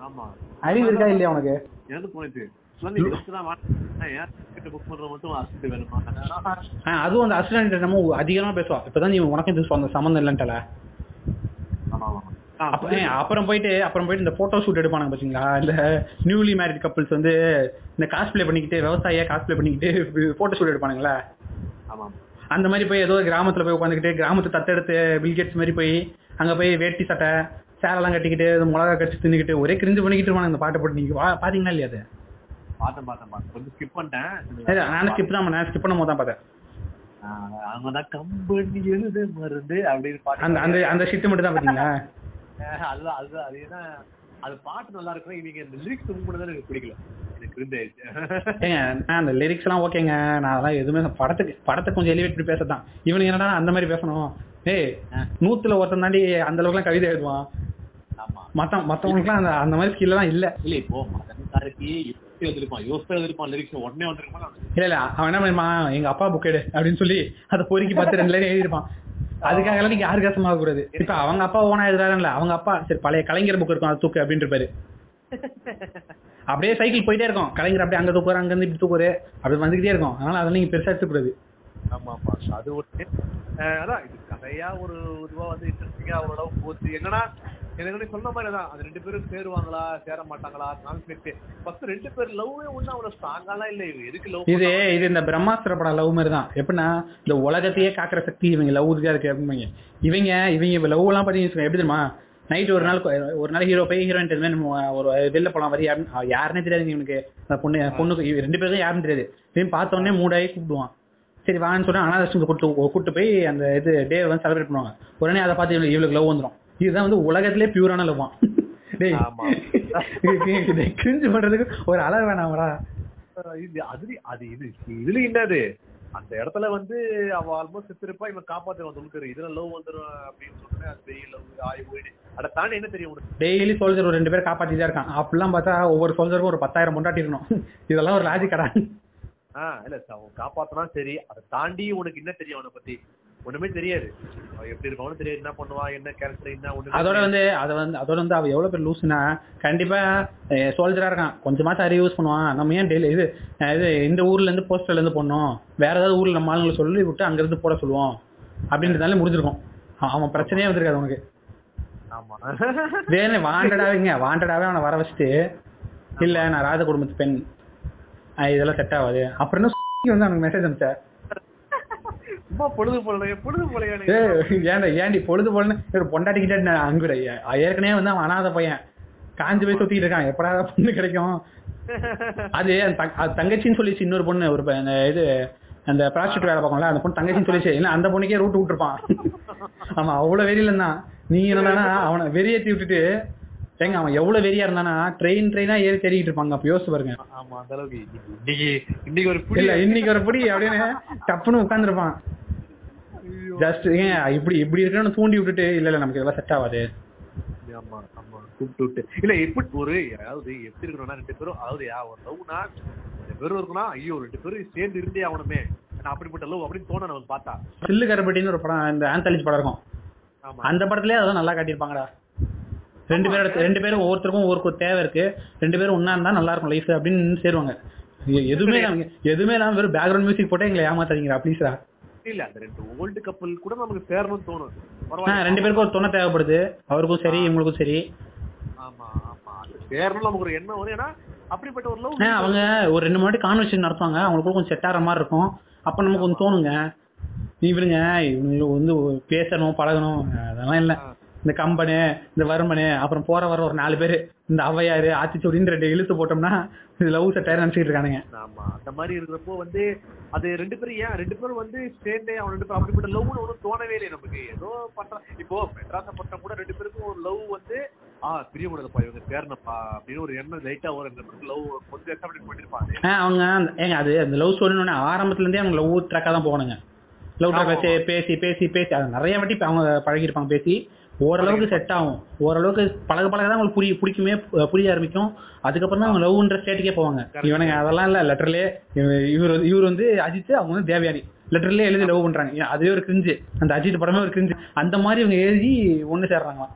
ஆமா. அறிவு இருக்கா இல்லையா உனக்கு? எனக்கு ஆ, அதுவும் அந்த அசிஸ்டன்ட் நம்ம அதிகமா பேசுவா. இப்பதான் நீ உனக்கு இது சம்மந்தம் இல்லைன்ட்டல. அப்புறம் போயிட்டு அப்புறம் போயிட்டு இந்த போட்டோ ஷூட் எடுப்பானுங்க பாத்தீங்களா? இந்த நியூலி மேரிட் கப்பிள்ஸ் வந்து இந்த காஸ்பிளே பண்ணிக்கிட்டு விவசாயியா காஸ்பிளே பண்ணிக்கிட்டு போட்டோ ஷூட் எடுப்பானுங்களா. அந்த மாதிரி போய் ஏதோ கிராமத்துல போய் உட்காந்துக்கிட்டு கிராமத்தை தத்தெடுத்து பில்கேட்ஸ் மாதிரி போய் அங்க போய் வேட்டி சட்டை சேலெல்லாம் கட்டிக்கிட்டு மிளகா கடிச்சு தின்னுக்கிட்டு ஒரே கிரிஞ்சு பண்ணிக்கிட்டு இருப்பாங்க இந்த பாட்டை போட்டு. நீங்க பாத்தீங்களா இல்லையா அது? பார்த்தேன் பார்த்தேன் கொஞ்சம் ஸ்கிப் பண்ணிட்டேன். நானும் ஸ்கிப் தான் பண்ணேன். ஸ்கிப் பண்ணும் போது தான் பார்த்தேன். அவங்க தான் கம்பெனி எழுது மருந்து அப்படின்னு பாட்டு அந்த அந்த அந்த மட்டும் தான் பாத்தீங்களா அஹ் அதுதான் அதுதான் அது அது பாட்டு நல்லா இருக்கும் இவங்க இந்த லிரிக்ஸ் தான் எனக்கு பிடிக்கல. எனக்கு இருந்துச்சு ஏங்க நான் அந்த லிரிக்ஸ் எல்லாம் ஓகேங்க. நான் அதெல்லாம் எதுவுமே படத்துக்கு படத்தை கொஞ்சம் எலிவேட் பண்ணி பேசத்தான் இவனுக்கு என்னடா அந்த மாதிரி பேசணும்? ஏய் நூத்துல ஒருத்தன் தாண்டி அந்த அளவுக்குலாம் கவிதை எழுதுவான். மத்த மத்தவங்களுக்குலாம் அந்த அந்த மாதிரி ஸ்கில் எல்லாம் இல்ல. இல்ல இப்போ மதன்காருக்கு யோசிச்சு வந்திருப்பான். யோசிச்சு வந்திருப்பான். லிரிக்ஸ் உடனே வந்திருப்பான் இல்ல இல்ல. அவன் என்ன பண்ணிருப்பான்? எங்க அப்பா புக் எடு அப்படின்னு சொல்லி அதை பொறுக்கி பார்த்து ரெண்டு லைன் எழுதிருப்பான் அதுக்காக எல்லாம் நீங்க யாரு கஷ்டமாக கூடாது இப்ப அவங்க அப்பா ஓனா எழுதுறாருல்ல. அவங்க அப்பா சரி பழைய கலைஞர் புக் இருக்கும் அது தூக்கு அப்படின்னு இருப்பாரு. அப்படியே சைக்கிள் போயிட்டே இருக்கும். கலைஞர் அப்படியே அங்க தூக்குவாரு அங்க இருந்து இப்படி தூக்குவாரு. அப்படி வந்துகிட்டே இருக்கும். அதனால அதெல்லாம் நீங்க பெருசா எடுத்துக்கூடாது. ஆமா ஆமா. அது ஒரு அதான் இது கதையா ஒரு இதுவா வந்து இன்ட்ரெஸ்டிங்கா ஓரளவு போச்சு. என்னன்னா எனக்கு சொன்ன மாதிரி தான் அது ரெண்டு பேரும் சேருவாங்களா சேர மாட்டாங்களா கான்ஃபிளிக்ட் ஃபர்ஸ்ட் ரெண்டு பேர் லவ்வே ஒண்ணு அவ்வளவு ஸ்ட்ராங்காலாம் இல்ல. இவங்க எதுக்கு லவ் இது இது இந்த பிரம்மாஸ்திர படம் லவ் மாதிரி தான் எப்படின்னா இந்த உலகத்தையே காக்குற சக்தி இவங்க லவ் இருக்கா இருக்கு அப்படிங்க இவங்க இவங்க லவ் எல்லாம் பாத்தீங்கன்னா எப்படி தெரியுமா? நைட் ஒரு நாள் ஒரு நாள் ஹீரோ போய் ஹீரோயின் ஒரு வெளில போலாம் வரி அவ யாருன்னே தெரியாது இவனுக்கு. பொண்ணு பொண்ணுக்கு ரெண்டு பேருக்கும் யாருன்னு தெரியாது. இவன் பார்த்த உடனே மூடாகி கூப்பிடுவான். சரி வான்னு சொல்லி அனாதாசிரமத்தை கூட்டு கூட்டு போய் அந்த இது டே வந்து செலிப்ரேட் பண்ணுவாங்க. உடனே அதை பார்த்து இவளுக்கு லவ் வந்துடும் இதுதான் வந்து உலகத்திலே பியூரான லவ்வான். கிரிஞ்சு பண்றதுக்கு ஒரு அளவு வேணாமடா. அது அது இது இதுல என்னது அந்த இடத்துல வந்து அவ ஆல்மோஸ்ட் செத்துருப்பா இவன் காப்பாத்துவான் துணுக்குரு இதுல லவ் வந்துரும் அப்படின்னு சொன்னேன் அது பெரிய லவ் ஆய் போயிடு. அதை தாண்டி என்ன தெரியும் உனக்கு? டெய்லி சோல்ஜர் ஒரு ரெண்டு பேர் காப்பாத்தி தான் இருக்கான். அப்படிலாம் பார்த்தா ஒவ்வொரு சோல்ஜருக்கும் ஒரு பத்தாயிரம் பொண்டாட்டி இருக்கணும். இதெல்லாம் ஒரு லாஜிக்கடா ஆஹ் இல்ல அவன் காப்பாத்தினா சரி அதை தாண்டி உனக்கு என்ன தெரியும் அவனை பத்தி? ஒண்ணுமே தெரியாது. அவன் எப்படி இருப்பான்னு தெரியாது. என்ன பண்ணுவான் என்ன கேரக்டர் என்ன ஒண்ணு அதோட வந்து அதை வந்து அதோட வந்து அவ எவ்வளவு பேர் லூசுனா கண்டிப்பா சோல்ஜரா இருக்கான். கொஞ்சமாச்சும் அறிவு யூஸ் பண்ணுவான். நம்ம ஏன் டெய்லி இது இது இந்த ஊர்ல இருந்து போஸ்டர்ல இருந்து போடணும்? வேற ஏதாவது ஊர்ல நம்ம ஆளுங்களை சொல்லி விட்டு அங்க இருந்து போட சொல்லுவோம். அப்படின்றதால முடிஞ்சிருக்கும். அவன் பிரச்சனையே வந்திருக்காது உனக்கு. வேணும் வாண்டடாவேங்க வாண்டடாவே அவனை வர வச்சுட்டு இல்ல நான் ராஜ குடும்பத்து பெண். இதெல்லாம் செட் ஆகாது. அப்புறம் வந்து அவனுக்கு மெசேஜ் அனுப்பிச்ச? சும்மா பொழுது போல பொழுது போலையா ஏன்டா ஏன்டி பொழுது போலன்னு? ஒரு பொண்டாட்டிக்கிட்டே அங்குட? ஏற்கனவே வந்து அவன் அனாதை பையன். காஞ்சு போய் சுத்திட்டு இருக்கான். எப்படா பொண்ணு கிடைக்கும்? அது தங்கச்சின்னு சொல்லிச்சு இன்னொரு பொண்ணு ஒரு இது அந்த ப்ராஸ்டியூட் வேலை பார்க்கல அந்த பொண்ணு தங்கச்சின்னு சொல்லிச்சு. இல்ல அந்த பொண்ணுக்கே ரூட் விட்டுருப்பான். ஆமா அவ்வளவு வெறியில இருந்தான் நீ என்னன்னா அவனை வெறியேத்தி விட்டுட்டு ஏங்க அவன் எவ்வளவு வெறியா இருந்தானா? ட்ரெயின் ட்ரெயினா ஏறி தேடிக்கிட்டு இருப்பாங்க. அப்ப யோசிச்சு பாருங்க. ஆமா அந்த அளவுக்கு இன்னைக்கு இன்னைக்கு ஒரு புடி இல்ல இன்னைக்கு ஒரு புடி அப்படின்னு டப்புன்னு உட்காந்துருப்பான் ஜஸ்ட் ஏன் இப்படி இப்படி இருக்கணும்னு தூண்டி விட்டுட்டு இல்ல இல்ல நமக்கு இதெல்லாம் செட் ஆகாது. ஆமா ஆமா கூப்பிட்டு இல்ல எப்படி ஒரு அதாவது எப்படி இருக்கணும்னா ரெண்டு பேரும் அதாவது ஒரு லவ்னா ரெண்டு பேரும் இருக்குன்னா ஐயோ ரெண்டு பேரும் சேர்ந்து இருந்தே ஆகணுமே. நான் அப்படிப்பட்ட லவ் அப்படின்னு தோண நமக்கு பார்த்தா. சில்லு கரப்பட்டின்னு ஒரு படம் இந்த ஆந்தாலிஜ் படம் இருக்கும். ஆமா. அந்த படத்துலயே அதான் நல்லா காட்டியிருப்பாங்கடா. ரெண்டு பேரும் ரெண்டு பேரும் ஒவ்வொருத்தருக்கும் ஒவ்வொரு தேவை இருக்கு. ரெண்டு பேரும் ஒண்ணா இருந்தா நல்லா இருக்கும் லைஃப் அப்படின்னு சேருவாங்க. எதுவுமே எதுவுமே இல்லாம வெறும் பேக்ரவுண்ட் மியூசிக் போட்டு எங்களை ஏமாத்தாதீங்கடா ப்ளீஸ்ரா இல்ல அந்த ரெண்டு ஓல்டு கப்பல் கூட நமக்கு சேரணும்னு தோணும். ரெண்டு பேருக்கும் ஒரு துணை தேவைப்படுது. அவருக்கும் சரி இவங்களுக்கும் சரி. ஆமா ஆமா. அது சேரணும் நமக்கு ஒரு எண்ணம் வரும். ஏன்னா அப்படிப்பட்ட ஒரு லவ் அவங்க ஒரு ரெண்டு மணி கான்வர்சேஷன் நடத்துவாங்க. அவங்களுக்கு கொஞ்சம் செட் ஆகிற மாதிரி இருக்கும். அப்ப நமக்கு கொஞ்சம் தோணுங்க. நீ விடுங்க இவங்களுக்கு வந்து பேசணும் பழகணும். அதெல்லாம் இல்ல. இந்த கம்பனு இந்த வருமனு அப்புறம் போற வர ஒரு நாலு பேர் இந்த ஔவையாரு ஆத்திச்சூடின்னு ரெண்டு இழுத்து போட்டோம்னா இது லவ் செட்டாயிரம் நினைச்சிட்டு இருக்கானுங்க. ஆமா அந்த மாதிரி இருக்கிறப்போ வந்து அது ரெண்டு பேரும் ஏன் ரெண்டு பேரும் வந்து சேர்ந்தே அவன் ரெண்டு பேரும் அப்படிப்பட்ட லவ்னு ஒன்றும் தோணவே இல்லை நமக்கு. ஏதோ பண்றான் இப்போ மெட்ராஸ பட்டம் கூட ரெண்டு பேருக்கும் ஒரு லவ் வந்து ஆ பிரிய முடியாதுப்பா இவங்க சேரணும்ப்பா அப்படின்னு ஒரு எண்ணம் லைட்டா ஒரு ரெண்டு பேருக்கு லவ் கொஞ்சம் எஸ்டாப்ளிஷ் பண்ணிருப்பாங்க அவங்க ஏங்க அது அந்த லவ் சொல்லணும்னு ஆரம்பத்துல இருந்தே அவங்க லவ் ட்ராக்கா தான் போகணுங்க லவ் ட்ராக் வச்சு பேசி பேசி பேசி அது நிறைய வாட்டி அவங்க பழகிருப்பாங்க பேசி. ஓரளவுக்கு செட் ஆகும். ஓரளவுக்கு பழக பழக தான் அவங்களுக்கு புரிய பிடிக்குமே புரிய ஆரம்பிக்கும். அதுக்கப்புறம் தான் அவங்க லவ்ன்ற ஸ்டேட்டுக்கே போவாங்க. இவனுங்க அதெல்லாம் இல்ல லெட்டர்லயே இவர் இவர் வந்து அஜித் அவங்க வந்து தேவயானி. லெட்டர்லயே எழுதி லவ் பண்றாங்க. அதுவே ஒரு கிரிஞ்சு அந்த அஜித் படமே ஒரு கிரிஞ்சு அந்த மாதிரி இவங்க எழுதி ஒண்ணு சேர்றாங்களாம்.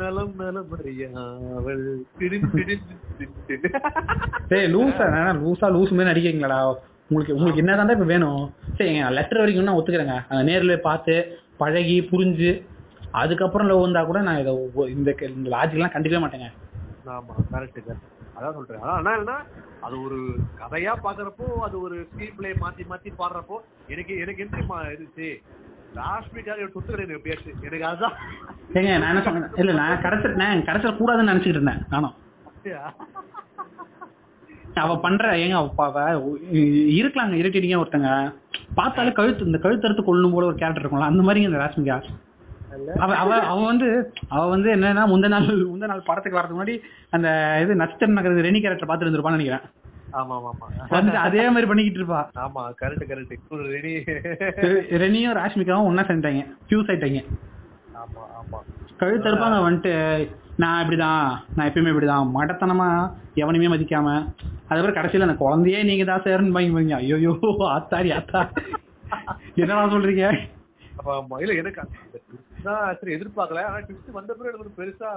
நலம் நலம். டேய் லூசா லூசா லூஸ் மாதிரி நடிக்கிறீங்களாடா? உங்களுக்கு உங்களுக்கு என்னதான் இப்ப வேணும்? சரிங்க லெட்டர் வரைக்கும் நான் ஒத்துக்கிறேங்க. நேர்ல பார்த்து பழகி புரிஞ்சு அதுக்கப்புறம் லவ் வந்தா கூட நான் இதை இந்த இந்த லாஜிக்லாம் கண்டுக்கவே மாட்டேங்க. ஆமா கரெக்ட் அதான் சொல்றேன். ஆனா என்ன அது ஒரு கதையா பாக்குறப்போ அது ஒரு ஸ்கிரீன் பிளே மாத்தி மாத்தி பாடுறப்போ எனக்கு எனக்கு என்ன இருந்துச்சு ராஷ்மிக்காக சுத்துக்கிறேன் எப்படியாச்சு. எனக்கு அதுதான். ஏங்க நான் என்ன சொன்னேன்? இல்ல நான் கடைசி நான் கடைசியில் கூடாதுன்னு நினைச்சிட்டு இருந்தேன் நானும். அவ பண்ற ஏங்க அவ இருக்கலாங்க இருட்டிங்க ஒருத்தங்க. பார்த்தாலே கழுத்து இந்த கழுத்தறுத்து கொள்ளணும் போல ஒரு கேரக்டர் இருக்கும்ல அந்த மாதிரி இந்த ராஷ்மிகா. அவ வந்து அவ வந்து என்னன்னா முந்த நாள் முந்த நாள் படத்துக்கு வரதுக்கு முன்னாடி அந்த இது நட்சத்திர நகர் ரெனி கேரக்டர் பார்த்து இருந்திருப்பான்னு நினைக்கிறேன். ஆமா ஆமா வந்து அதே மாதிரி பண்ணிக்கிட்டு இருப்பா. ஆமா கரெக்ட் கரெக்ட் ரெடி ரெனியும் ராஷ்மிகாவும் ஒன்னா சேர்ந்துட்டாங்க. ஃபியூஸ் ஆயிட்டாங்க. ஆமா ஆமா. கழுத்தறுப்பாங்க வந்துட்டு நான் இப்படிதான் நான் எப்பயுமே இப்படிதான். மடத்தனமா எவனையுமே மதிக்காம அதுக்கப்புறம் கடைசியில அந்த குழந்தையே நீங்க தான் சேர்ன்னு பாங்க ஐயோ ஆத்தாரி ஆத்தா. என்னடா சொல்றீங்க? ஆமா இல்ல எனக்கு சரி எதிர்பார்க்கல. ஆனா ட்விஸ்ட் வந்த பிறகு எனக்கு பெருசா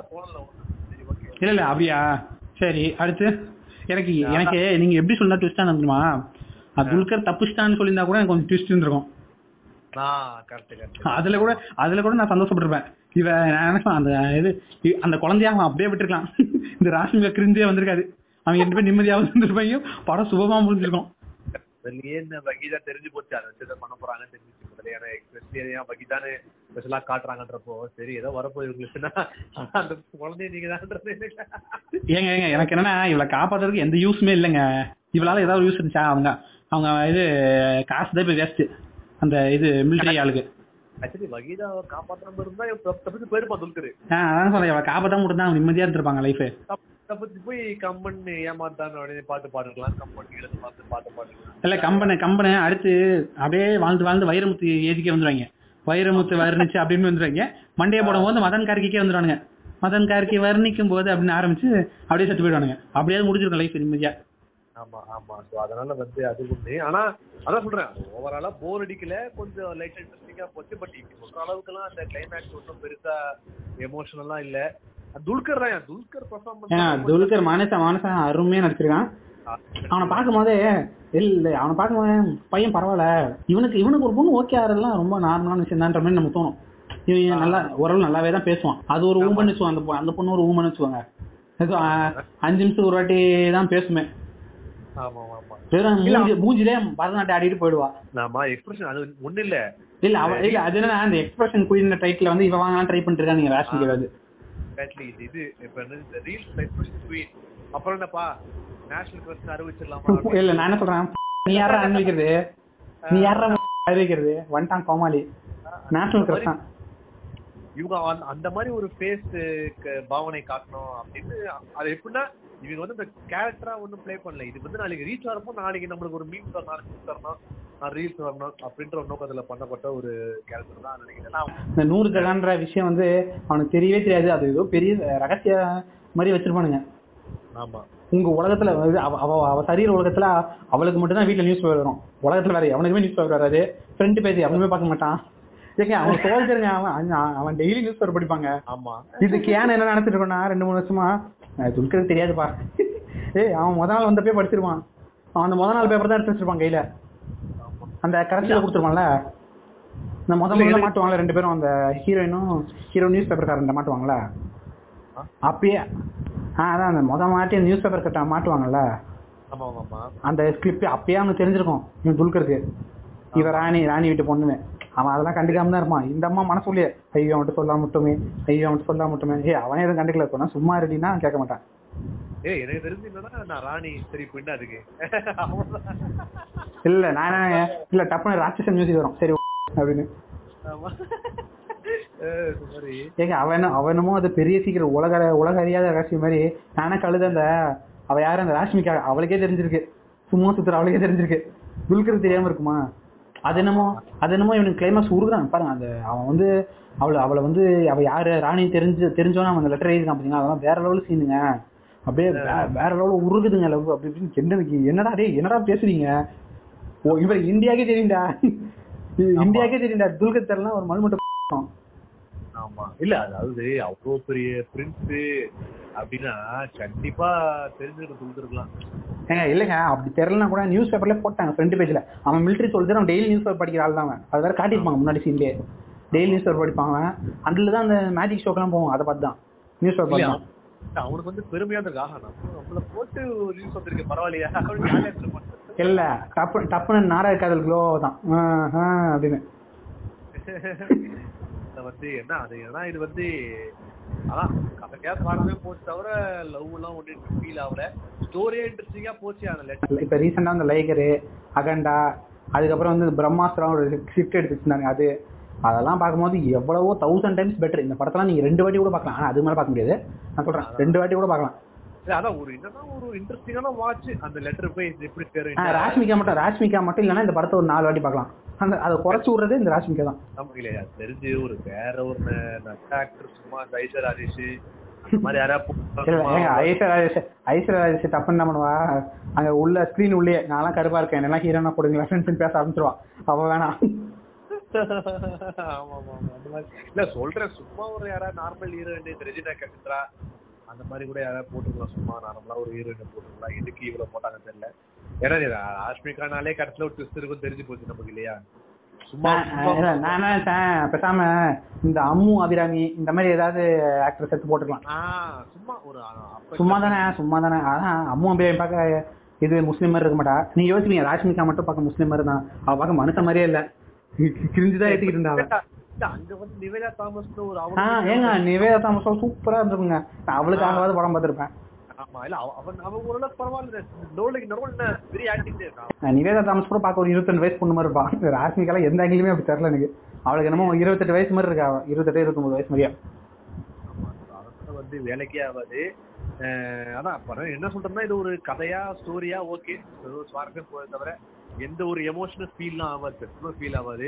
ஓகே இல்ல இல்ல அப்படியா? சரி அடுத்து. எனக்கு எனக்கு நீங்க எப்படி சொன்னா ட்விஸ்டா அது துல்கர் தப்புச்சிட்டான்னு சொல்லியிருந்தா கூட எனக்கு கொஞ்சம் ட்விஸ்ட் நான் கரெக்ட் அதுல கூட அதுல கூட நான் சந்தோஷப்பட்டிருப்பேன். இவ நான் நினைப்பேன் அந்த இது அந்த குழந்தைய அவன் அப்படியே விட்டுருக்கலாம். இந்த ராஷ்மிகா கிரிஞ்சே வந்திருக்காது. அவங்க ரெண்டு பேரும் நிம்மதியாக இருந்திருப்பாங்க படம் சுபமா முடிஞ்சிருக்கும். தெரிஞ்சு போச்சு அதை பண்ண போறாங்கன்னு தெரிஞ்சிச்சு முதல்ல ஏன்னா வகிதான்னு ஸ்பெஷலா காட்டுறாங்கன்றப்போ சரி ஏதோ வரப்போ இவங்களுக்குன்னா அந்த குழந்தைய நீங்க தான்ன்றது ஏங்க ஏங்க எனக்கு என்னன்னா இவளை காப்பாத்துறதுக்கு எந்த யூஸுமே இல்லைங்க. இவளால ஏதாவது யூஸ் இருந்துச்சா? அவங்க அவங்க இது காசு தான் போய் வேஸ்ட் அந்த இது மிலிட்டரி ஆளுக்கு. ஆக்சுவலி வகிதா காப்பாற்றாம இருந்தா தப்பிச்சு போயிருப்பான் துல்கரு அதான் சொல்றேன் காப்பாற்ற மட்டும் தான் நிம்மதியா இருந்திருப்பாங்க லைஃப் தப்பிச்சு போய் கம்பன் ஏமாத்தான் உடனே பாட்டு பாடுக்கலாம் கம்பன் எழுந்து பார்த்து பாட்டு பாடுக்கலாம் இல்ல கம்பெனி கம்பெனி அடுத்து அப்படியே வாழ்ந்து வாழ்ந்து வைரமுத்து ஏஜிக்கே வந்துருவாங்க. வைரமுத்து வர்ணிச்சு அப்படின்னு வந்துருவாங்க. மண்டையை போடும் போது மதன் கார்கிக்கே வந்துருவானுங்க. மதன் கார்கி வர்ணிக்கும் போது அப்படின்னு ஆரம்பிச்சு அப்படியே செத்து போயிடுவானுங்க. அப்படியே முடிஞ்சிருக்கும் லைஃப் நிம்மதியா. ஆமா ஆமா. சோ அதனால வந்து அது ஒண்ணு ஆனா அதான் சொல்றேன். ஓவராலா போர் அடிக்கல. கொஞ்சம் லைட் இன்ட்ரெஸ்டிங்கா போச்சு. பட் இப்படி சொல்ற அளவுக்குலாம் அந்த கிளைமேக்ஸ் ஒன்றும் பெருசா எமோஷனலா இல்ல. துல்கர் தான் துல்கர் பர்ஃபார்மன்ஸ் துல்கர் மானசா மானசா அருமையா நடிச்சிருக்கான். அவனை பார்க்கும் போதே இல்ல அவனை பார்க்கும் போதே பையன் பரவாயில்ல. இவனுக்கு இவனுக்கு ஒரு பொண்ணு ஓகே ஆறதுலாம் ரொம்ப நார்மலான விஷயம் தான்ற மாதிரி நமக்கு தோணும். இவன் நல்லா ஓரளவு நல்லாவே தான் பேசுவான். அது ஒரு ஊமன் வச்சுவான் அந்த அந்த பொண்ணு ஒரு ஊமன் வச்சுவாங்க அஞ்சு நிமிஷம் ஒரு வாட்டி தான் பேசுமே. மூஞ்சிலே பரதநாட்டியம் ஆடிட்டு போயிடுவா. எக்ஸ்பிரஷன் அது ஒண்ணு இல்ல இல்ல இல்ல அது என்னன்னா அந்த எக்ஸ்பிரஷன் குயின் டைட்டில் வந்து இவ வாங்கலாம் ட்ரை பண்ணிட்டு இருக்கா நீங்க ராஷ்மிகா எக்ஸாக்ட்லி இது இது இப்ப இந்த ரீல்ஸ் குயின் அப்புறம் என்னப்பா? National crust அறிவிச்சிடலாமா? இல்ல நான் என்ன சொல்றேன்? நீ யாரா அறிவிக்கிறது? நீ யாரா அறிவிக்கிறது? வந்துட்டான் கோமாளி. நேஷனல் கிரஸ் தான். இவங்க அந்த- அந்த மாதிரி ஒரு ஃபேஸ் பாவனை காட்டணும் அப்படின்னு அது எப்படின்னா இவங்க வந்து இந்த கேரக்டரா ஒண்ணும் ப்ளே பண்ணல. இது வந்து நாளைக்கு ரீச் ஆகிறப்போ நாளைக்கு நம்மளுக்கு ஒரு மீன் நாளைக்கு தரணும் ரீல்ஸ் வரணும் அப்படின்ற ஒரு நோக்கத்துல பண்ணப்பட்ட ஒரு கேரக்டர் தான் நினைக்கிறேன். நான் இந்த நூறு ஜகான்ற விஷயம் வந்து அவனுக்கு தெரியவே தெரியாது. அது ஏதோ பெரிய ரகசிய மாதிரி வச்சிருப்பானுங்க. ஆமா. உங்க உலகத்துல அவ அவ சரீர உலகத்துல அவளுக்கு மட்டும் தான் வீட்டுல நியூஸ் பேப்பர் வரும். உலகத்துல வேற எவனுக்குமே நியூஸ் பேப்பர் வராது. ஃப்ரெண்ட் பேஜ் எவனுமே பார்க்க மாட்டான். ஏங்க அவன் சோல்ஜருங்க அவன் அவன் டெய்லி நியூஸ் பேப்பர் படிப்பாங்க. ஆமா. இதுக்கு ஏன் என்ன நினைச்சிட்டு இருக்கோம்னா ரெண்டு மூணு வருஷமா துல்கருக்கு தெரியாதுப்பா. ஏய் அவன் முத நாள் வந்தப்பே படிச்சிருவான் அவன் அந்த முத நாள் பேப்பர் தான் எடுத்து வச்சிருப்பான் கையில. அந்த கரெக்ஷன்ல கொடுத்துருவான்ல இந்த முத முதல்ல மாட்டுவாங்கல்ல ரெண்டு பேரும். அந்த ஹீரோயினும் ஹீரோ நியூஸ் பேப்பர் காரன் மாட்டுவாங்கல்ல? அப்பயே ஆ அதான் அந்த முத மாட்டி நியூஸ் பேப்பர் கட்ட மாட்டுவாங்கல்ல அந்த கிளிப் அப்பயே அவனுக்கு தெரிஞ்சிருக்கும் இவன் துல்கருக்கு இவ ராணி ராணி வீட்டு பொண்ணுமே அவன் அதெல்லாம் கண்டுக்காம தான் இருப்பான். இந்த அம்மா மனசுலயே ஐயோ அவன்கிட்ட சொல்லாம மட்டுமே ஐயோ அவன்கிட்ட சொல்லாம மட்டுமே ஏ அவனே எதுவும் கண்டுக்கல. சொன்னா சும்மா ரெடினா கேட்க மாட்டான். ஏய் எனக்கு தெரிஞ்சு என்னன்னா நான் ராணி சரி பின்ன அதுக்கு. இல்ல நான் இல்ல டப்புனு ராட்சசன் மியூசிக் வரும். சரி அப்படின்னு. ஏங்க அவன் அவனுமோ அது பெரிய சீக்கிரம் உலக உலக அறியாத ரகசியம் மாதிரி. நானே கழுத அந்த அவ யாரு அந்த ராஷ்மிகா அவளுக்கே தெரிஞ்சிருக்கு. சும்மா சுத்துற அவளுக்கே தெரிஞ்சிருக்கு. துல்கருக்கு தெரியாம இருக்குமா? அது என்னமோ அது என்னமோ இவனுக்கு கிளைமாக்ஸ் உருகுறான் பாருங்க அந்த அவன் வந்து அவளை அவளை வந்து அவ யாரு ராணி தெரிஞ்சு தெரிஞ்சோன்னு அவன் அந்த லெட்டர் எழுதிருக்கான் பாத்தீங்களா? அதெல்லாம் வேற லெவல் சீனுங்க அப்படியே வேற லெவலில் உருகுதுங்க லவ் அப்படி இப்படின்னு என்னதுக்கு என்னடா டேய் என்னடா பேசுறீங்க? ஓ இவர் இந்தியாக்கே தெரியும்டா. இந்தியாக்கே தெரியும்டா. துல்கர் தெரியலாம் ஒரு மண் மட்டும் ஆமா. இல்ல அதாவது அவ்வளவு பெரிய பிரின்ஸ் அப்படின்னா கண்டிப்பா தெரிஞ்சுக்கிட்டு கொடுத்துருக்கலாம். ஏங்க இல்லைங்க அப்படி தெரியலனா கூட நியூஸ் பேப்பர்ல போட்டாங்க ஃப்ரண்ட் பேஜ்ல அவன் மிலிட்டரி சொல்லிட்டு அவன் டெய்லி நியூஸ் பேப்பர் படிக்கிற ஆள் தான் அது வேற காட்டியிருப்பாங்க முன்னாடி சீன்லேயே டெய்லி நியூஸ் பேப்பர் படிப்பாங்க அதுல தான் அந்த மேஜிக் ஷோக்கெல்லாம் போவோம் அதை பார்த்து தான். நியூஸ் பேப்பர் தான். அவனுக்கு வந்து பெருமையா இருந்திருக்கு. ஆஹா நம்ம நம்மள போட்டு நியூஸ் வந்திருக்கு பரவாயில்லையா. இல்ல டப்பு டப்புன்னு நாடக காதல் க்ளோ தான் அப்படின்னு. வந்து என்ன அது ஏன்னா இது வந்து அதான் கதைக்கா பாடமே போச்சு தவிர லவ் எல்லாம் ஒண்ணு ஃபீல் ஆகல. ஸ்டோரியே இன்ட்ரெஸ்டிங்கா போச்சு அந்த லெட்டர் இப்ப ரீசெண்டா அந்த லைகரு அகண்டா அதுக்கப்புறம் வந்து பிரம்மாஸ்திரம் ஒரு ஷிஃப்ட் எடுத்து வச்சிருந்தாங்க அது. அதெல்லாம் பார்க்கும்போது எவ்வளவோ தௌசண்ட் டைம்ஸ் பெட்டர் இந்த படத்தெல்லாம் நீங்க ரெண்டு வாட்டி கூட பார்க்கலாம். ஆனா அது மேல பார்க்க முடியாது. நான் சொல்றேன் ரெண்டு வாட்டி கூட பார்க்கலாம். அதான் ஒரு என்னன்னா ஒரு இன்ட்ரெஸ்டிங்கான வாட்ச் அந்த லெட்டர் போய் எப்படி ஆ, ராஷ்மிகா மட்டும் ராஷ்மிகா மட்டும் இல்லைன்னா இந்த படத்தை ஒரு நாலு வாட்டி பார்க்கலாம். அந்த அதை குறைச்சு விடுறது இந்த ராஷ்மிகா தான். இல்லையா? தெரிஞ்சு ஒரு வேற ஒரு ஆக்டர் சும்மா ஐஸ்வர் ராஜேஷ் அங்க உள்ள ஸ்கிரீன் உள்ளே நான்லாம் கருப்பா இருக்கேன். எல்லாம் ஹீரோனா கொடுங்களா ஃப்ரெண்ட்ஸ் பேச ஆரம்பிச்சிருவா. அவ வேணாம் ஆமா ஆமா ஆமா இல்ல சொல்றேன் சும்மா ஒரு யாரா நார்மல் ஹீரோயின் ரெஜினா கசித்ரா அந்த மாதிரி கூட யாராவது போட்டுக்கலாம் சும்மா நார்மலா ஒரு ஹீரோயின் போட்டுக்கலாம் எதுக்கு இவ்வளவு போட்டாங்கன்னு தெரியல. ஏன்னா இது ராஷ்மிகானாலே கடைசியில ஒரு ட்விஸ்ட் இருக்கும் தெரிஞ்சு போச்சு நமக்கு இல்லையா? பேசாம இந்த அம்மு அபிராமி இந்த மாதிரி ஏதாவது ஆக்ட்ரஸ் எடுத்து போட்டுக்கலாம் சும்மா ஒரு சும்மா தானே சும்மா தானே. அதான் அம்மு அபிராமி பார்க்க இது முஸ்லீம் மாதிரி இருக்க மாட்டா. நீ யோசிப்பீங்க ராஷ்மிகா மட்டும் பார்க்க முஸ்லீம் மாதிரி தான் அவ பார்க்க மனுஷன் மாதிரியே இல்ல. கிரிஞ்சுதான் ஏத்திக்கிட்டு இருந்தா ஏங்க நிவேதா தாமஸ் சூப்பரா இருந்திருக்குங்க. நான் அவளுக்காகவாது படம் பார்த்திருப்பேன். நிவேதா தாமஸ் கூட பார்க்க ஒரு இருபத்தெண்டு வயசு பொண்ணு மாதிரி இருப்பான். ராஷ்மிகாலாம் எந்த ஆங்கிலுமே அப்படி தெரியல எனக்கு. அவளுக்கு என்னமோ இருபத்தெட்டு வயசு மாதிரி இருக்கா. இருபத்தெட்டு இருபத்தொன்பது வயசு மாதிரியா. வந்து வேலைக்கே ஆகாது. அதான் என்ன சொல்றேன்னா இது ஒரு கதையா ஸ்டோரியா ஓகே சுவாரஸ்யம் தவிர எந்த ஒரு எமோஷனல் ஃபீல்லாம் ஆகாது சத்தியமா ஃபீல் ஆகாது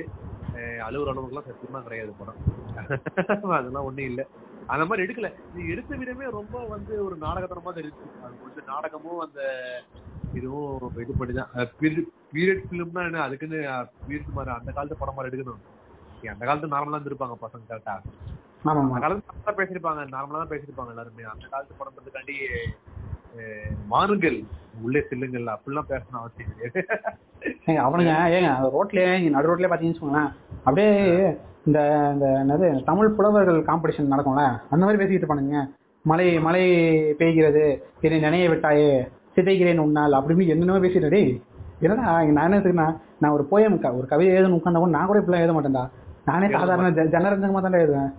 அழுகுற அளவுக்குலாம் சத்தியமா கிடையாது படம். அதெல்லாம் ஒண்ணும் இல்ல. அந்த மாதிரி எடுக்கல. நீ எடுத்த விதமே ரொம்ப வந்து ஒரு நாடகத்தனமா தான் இருக்கு அது கொஞ்சம் நாடகமும் அந்த இதுவும் இது பண்ணிதான். பீரியட் ஃபிலிம்னா என்ன? அதுக்குன்னு பீரியட் மாதிரி அந்த காலத்து படம் மாதிரி எடுக்கணும். நீ அந்த காலத்து நார்மலா இருந்திருப்பாங்க பசங்க கரெக்டா. அந்த காலத்து நார்மலா பேசிருப்பாங்க நார்மலா தான் பேசிருப்பாங்க எல்லாருமே. அந்த காலத்து படம்ன்றதுக்காண்டி மாறுங்கள். உள்ளே செல்லுங்கள். அப்படிலாம் பேசணும் அவசியம் கிடையாது. அவனுங்க ஏங்க ரோட்லயே இங்க நடு ரோட்லயே பாத்தீங்கன்னு வச்சுக்கோங்களேன். அப்படியே இந்த இந்த என்னது தமிழ் புலவர்கள் காம்படிஷன் நடக்கும்ல அந்த மாதிரி பேசிக்கிட்டு இருப்பானுங்க. மழை மழை பெய்கிறது என்னை நினைய விட்டாயே சிதைகிறேன் உன்னால் அப்படின்னு என்னென்னமோ பேசிட்டு என்னடா நான் என்ன இருக்குன்னா நான் ஒரு போயம் ஒரு கவிதை எழுதணும் உட்காந்தவன் நான் கூட இப்படிலாம் எழுத மாட்டேன்டா. நானே சாதாரண ஜனரஞ்சகமா தான் எழுதுவேன்.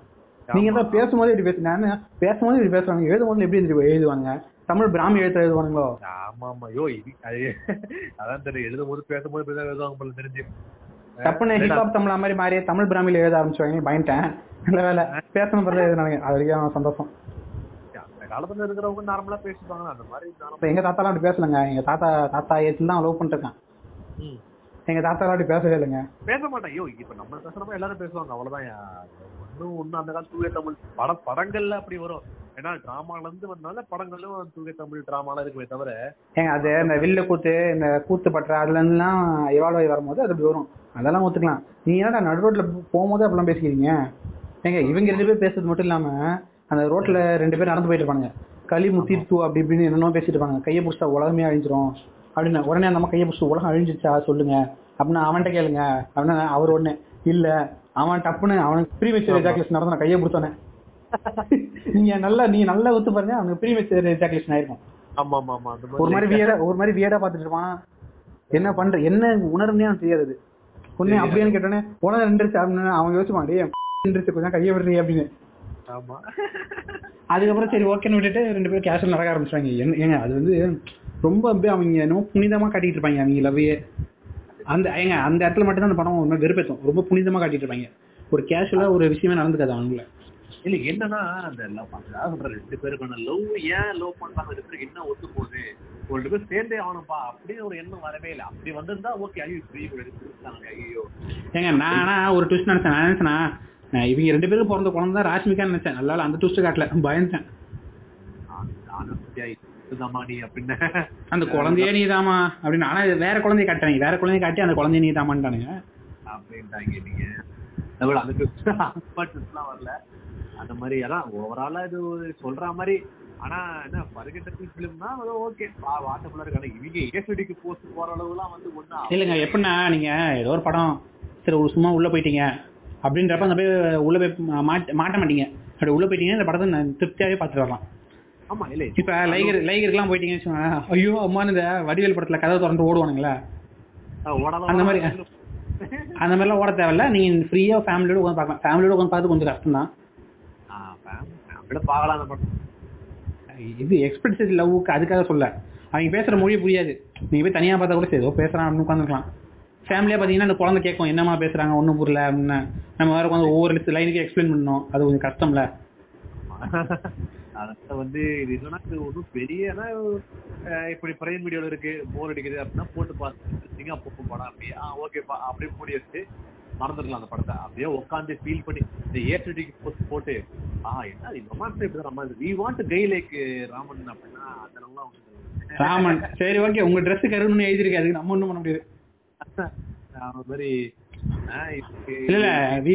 நீங்க தான் பேசும்போது இப்படி பேசு நான் பேசும்போது இப்படி பேசுவாங்க எழுதும்போது எப்படி எழுதுவாங்க? தமிழ் பிராமி எழுத்து எழுதுவானுங்களோ? ஆமா ஆமா யோ இது அது அதான் தெரியும் எழுதும் போது பேசும்போது எழுதுவாங்க போல தெரிஞ்சு. டப்புன்னு ஹிப்ஹாப் தமிழா மாதிரி மாறி தமிழ் பிராமில எழுத ஆரம்பிச்சுவாங்க பயன்ட்டேன் நல்ல வேலை. பேசணும் பிறகு எழுதுனாங்க அது வரைக்கும் சந்தோஷம். காலத்துல இருக்கிறவங்க நார்மலா பேசிப்பாங்க. அந்த மாதிரி எங்க தாத்தாலாம் அப்படி பேசலங்க. எங்க தாத்தா தாத்தா ஏத்துல தான் லவ் ம். எங்க தாத்தாலாம் அப்படி பேசவே இல்லைங்க. பேச மாட்டேன். ஐயோ இப்ப நம்ம பேசுறப்ப எல்லாரும் பேசுவாங்க. அவ்வளவுதான். ஒன்னும் ஒண்ணு அந்த காலத்து தூய தமிழ். பட படங்கள்ல அப்படி வரும். ஏன்னா டிராமால இருந்து வந்தனால படங்களும் தூய தமிழ் டிராமாலாம் இருக்குமே தவிர ஏங்க அது இந்த வில்லு கூத்து இந்த கூத்து பற்ற அதுல இருந்துலாம் எவால்வ் ஆகி வரும்போது அது அப்படி வரும். அதெல்லாம் ஒத்துக்கலாம். நீங்க என்னடா நடு ரோட்ல போகும்போது அப்படிலாம் பேசிக்கிறீங்க? ஏங்க இவங்க ரெண்டு பேர் பேசுறது மட்டும் இல்லாம அந்த ரோட்ல ரெண்டு பேர் நடந்து போயிட்டு இருப்பாங்க களி முத்திட்டு அப்படி இப்படின்னு என்னென்னமோ பேசிட்டு இருப்பாங்க கையை பிடிச்சா உலகமே அழிஞ்சிரும். அப்படின்னு உடனே அந்த அம்மா கையை பிடிச்சி உலகம் அழிஞ்சிச்சா சொல்லுங்க. அப்படின்னு அவன்கிட்ட கேளுங்க. அப்படின்னா அவர் ஒண்ணு இல்ல அவன் டப்புன்னு அவனுக்கு ப்ரீமெச்சர் எஜாகுலேஷன் நடந்த கையை பிடிச்சோன்னே நீங்க நல்லா நீங்க நல்லா ஒத்து பாருங்க அவனுக்கு ப்ரீமெச்சர் எஜாகுலேஷன் ஆயிருக்கும். ஆமா ஆமா ஆமா ஒரு மாதிரி வியடா ஒரு மாதிரி வியடா பாத்துட்டு இருப்பான். என்ன பண்ற என்ன உணர்வுனே அவனுக்கு தெரியாது. அது. ஒண்ணு அப்படியான்னு கேட்டோன்னே உணவு நின்றுச்சு அப்படின்னு அவன் யோசிப்பான் நின்றுச்சு கொஞ்சம் கையை விடுறீ அப்படின்னு. ஆமா. அதுக்கப்புறம் சரி ஓகேன்னு விட்டுட்டு ரெண்டு பேரும் கேஷுவல் நடக்க ஆரம்பிச்சிட்டாங்க. என்ன ஏங்க அது வந்து ரொம்ப அப்படியே அவங்க என்னமோ புனிதமா காட்டிட்டு இருப்பாங்க அவங்க லவ்வையே அந்த ஏங்க அந்த இடத்துல மட்டும் தான் அந்த படம் ஒரு மாதிரி வெறுப்பேத்தும். ரொம்ப புனிதமா காட்டிட்டு இருப்பாங்க. ஒரு கேஷுவலா ஒரு விஷயமே நடந்துக்காது அவங்கள இல்ல என்னன்னா அந்த அதாவது சொல்ற ரெண்டு பேருக்கான லவ் ஏன் லவ் பண்றாங்க? ரெண்டு பேருக்கு என்ன ஒத்து போகுது? ஒரு ரெண்டு பேர் சேர்ந்தே ஆகணும்பா? அப்படின்னு ஒரு எண்ணம் வரவே இல்லை. அப்படி வந்திருந்தா ஓகே ஐயோ இப்படி எடுத்துருக்காங்க ஐயோ ஏங்க நான் ஒரு ட்விஸ்ட் நினைச்சேன். நான் நினைச்சேனா நான் இவங்க ரெண்டு பேரும் பிறந்த குழந்தை தான் ராஷ்மிகா நினைச்சேன். நல்லா அந்த ட்விஸ்ட் காட்டல. பயந்தேன் அந்த குழந்தையே நீதாமா அப்படின்னு ஆனா வேற குழந்தைய காட்டுறாங்க வேற குழந்தைய காட்டி அந்த குழந்தைய நீதாமான்ட்டானுங்க அப்படின்ட்டாங்க நீங்க. வரல. அந்த மாதிரி அதான் ஓவராலா இது சொல்ற மாதிரி. ஆனா என்ன பருகட்டத்தில் பிலிம்னா அது ஓகே வாட்டபுல்லா இருக்கு ஆனா இவங்க ஏசடிக்கு போஸ்ட் போற அளவுலாம் வந்து ஒண்ணு இல்லைங்க எப்படின்னா நீங்க ஏதோ ஒரு படம் சரி ஒரு சும்மா உள்ள போயிட்டீங்க அப்படின்றப்ப அந்த போய் உள்ள போய் மாட்ட மாட்ட மாட்டீங்க. அப்படி உள்ள போயிட்டீங்க இந்த படத்தை நான் திருப்தியாவே பார்த்துட்டு வரலாம் ஆமா இல்ல இப்ப லைகர் லைகருக்குலாம் போயிட்டீங்கன்னு ஐயோ அம்மானு இந்த வடிவேல் படத்துல கதவை திறந்து ஓடுவானுங்களே. அந்த மாதிரி அந்த மாதிரிலாம் ஓட தேவையில்ல. நீங்க ஃப்ரீயா ஃபேமிலியோட உட்காந்து பார்க்கலாம். ஃபேமிலியோட உட்காந்து பார்த்து கொஞ்சம் கஷ்டம் தான் அப்படியே பார்க்கலாம் அந்த படம் இது எக்ஸ்பிரசிவ் லவ்வுக்கு அதுக்காக சொல்ல. அவங்க பேசுற மொழி புரியாது. நீங்க போய் தனியா பார்த்தா கூட சரி ஏதோ பேசுறான் அப்படின்னு உட்காந்துக்கலாம் ஃபேமிலியா பாத்தீங்கன்னா அந்த குழந்தை கேட்கும் என்னமா பேசுறாங்க ஒண்ணும் புரியல அப்படின்னு. நம்ம வேற உட்காந்து ஒவ்வொரு லைனுக்கு எக்ஸ்பிளைன் பண்ணணும். அது கொஞ்சம் கஷ்டம்ல. அதனால வந்து இது என்னன்னா இது ஒன்றும் பெரிய ஆனா, அஹ் இப்படி பிரைம் வீடியோல இருக்கு போர் அடிக்குது அப்படின்னா போட்டு பார்த்துங்க அப்பப்போ படம் அப்படியே ஆ ஓகேப்பா அப்படியே மூடி வச்சு மறந்துடலாம் அந்த படத்தை. அப்படியே உட்காந்து ஃபீல் பண்ணி இந்த ஏற்றடிக்கு போட்டு ஆ என்ன ரொமான்ஸ் இப்படி நம்ம we want guy like Raman அப்படின்னா அதெல்லாம் ராமன். சரி ஓகே உங்க ட்ரெஸ் கருணுன்னு எழுதிருக்கு அதுக்கு நம்ம ஒண்ணும் பண்ண முடியாது. அந்த மாதிரி இல்ல இல்ல. வி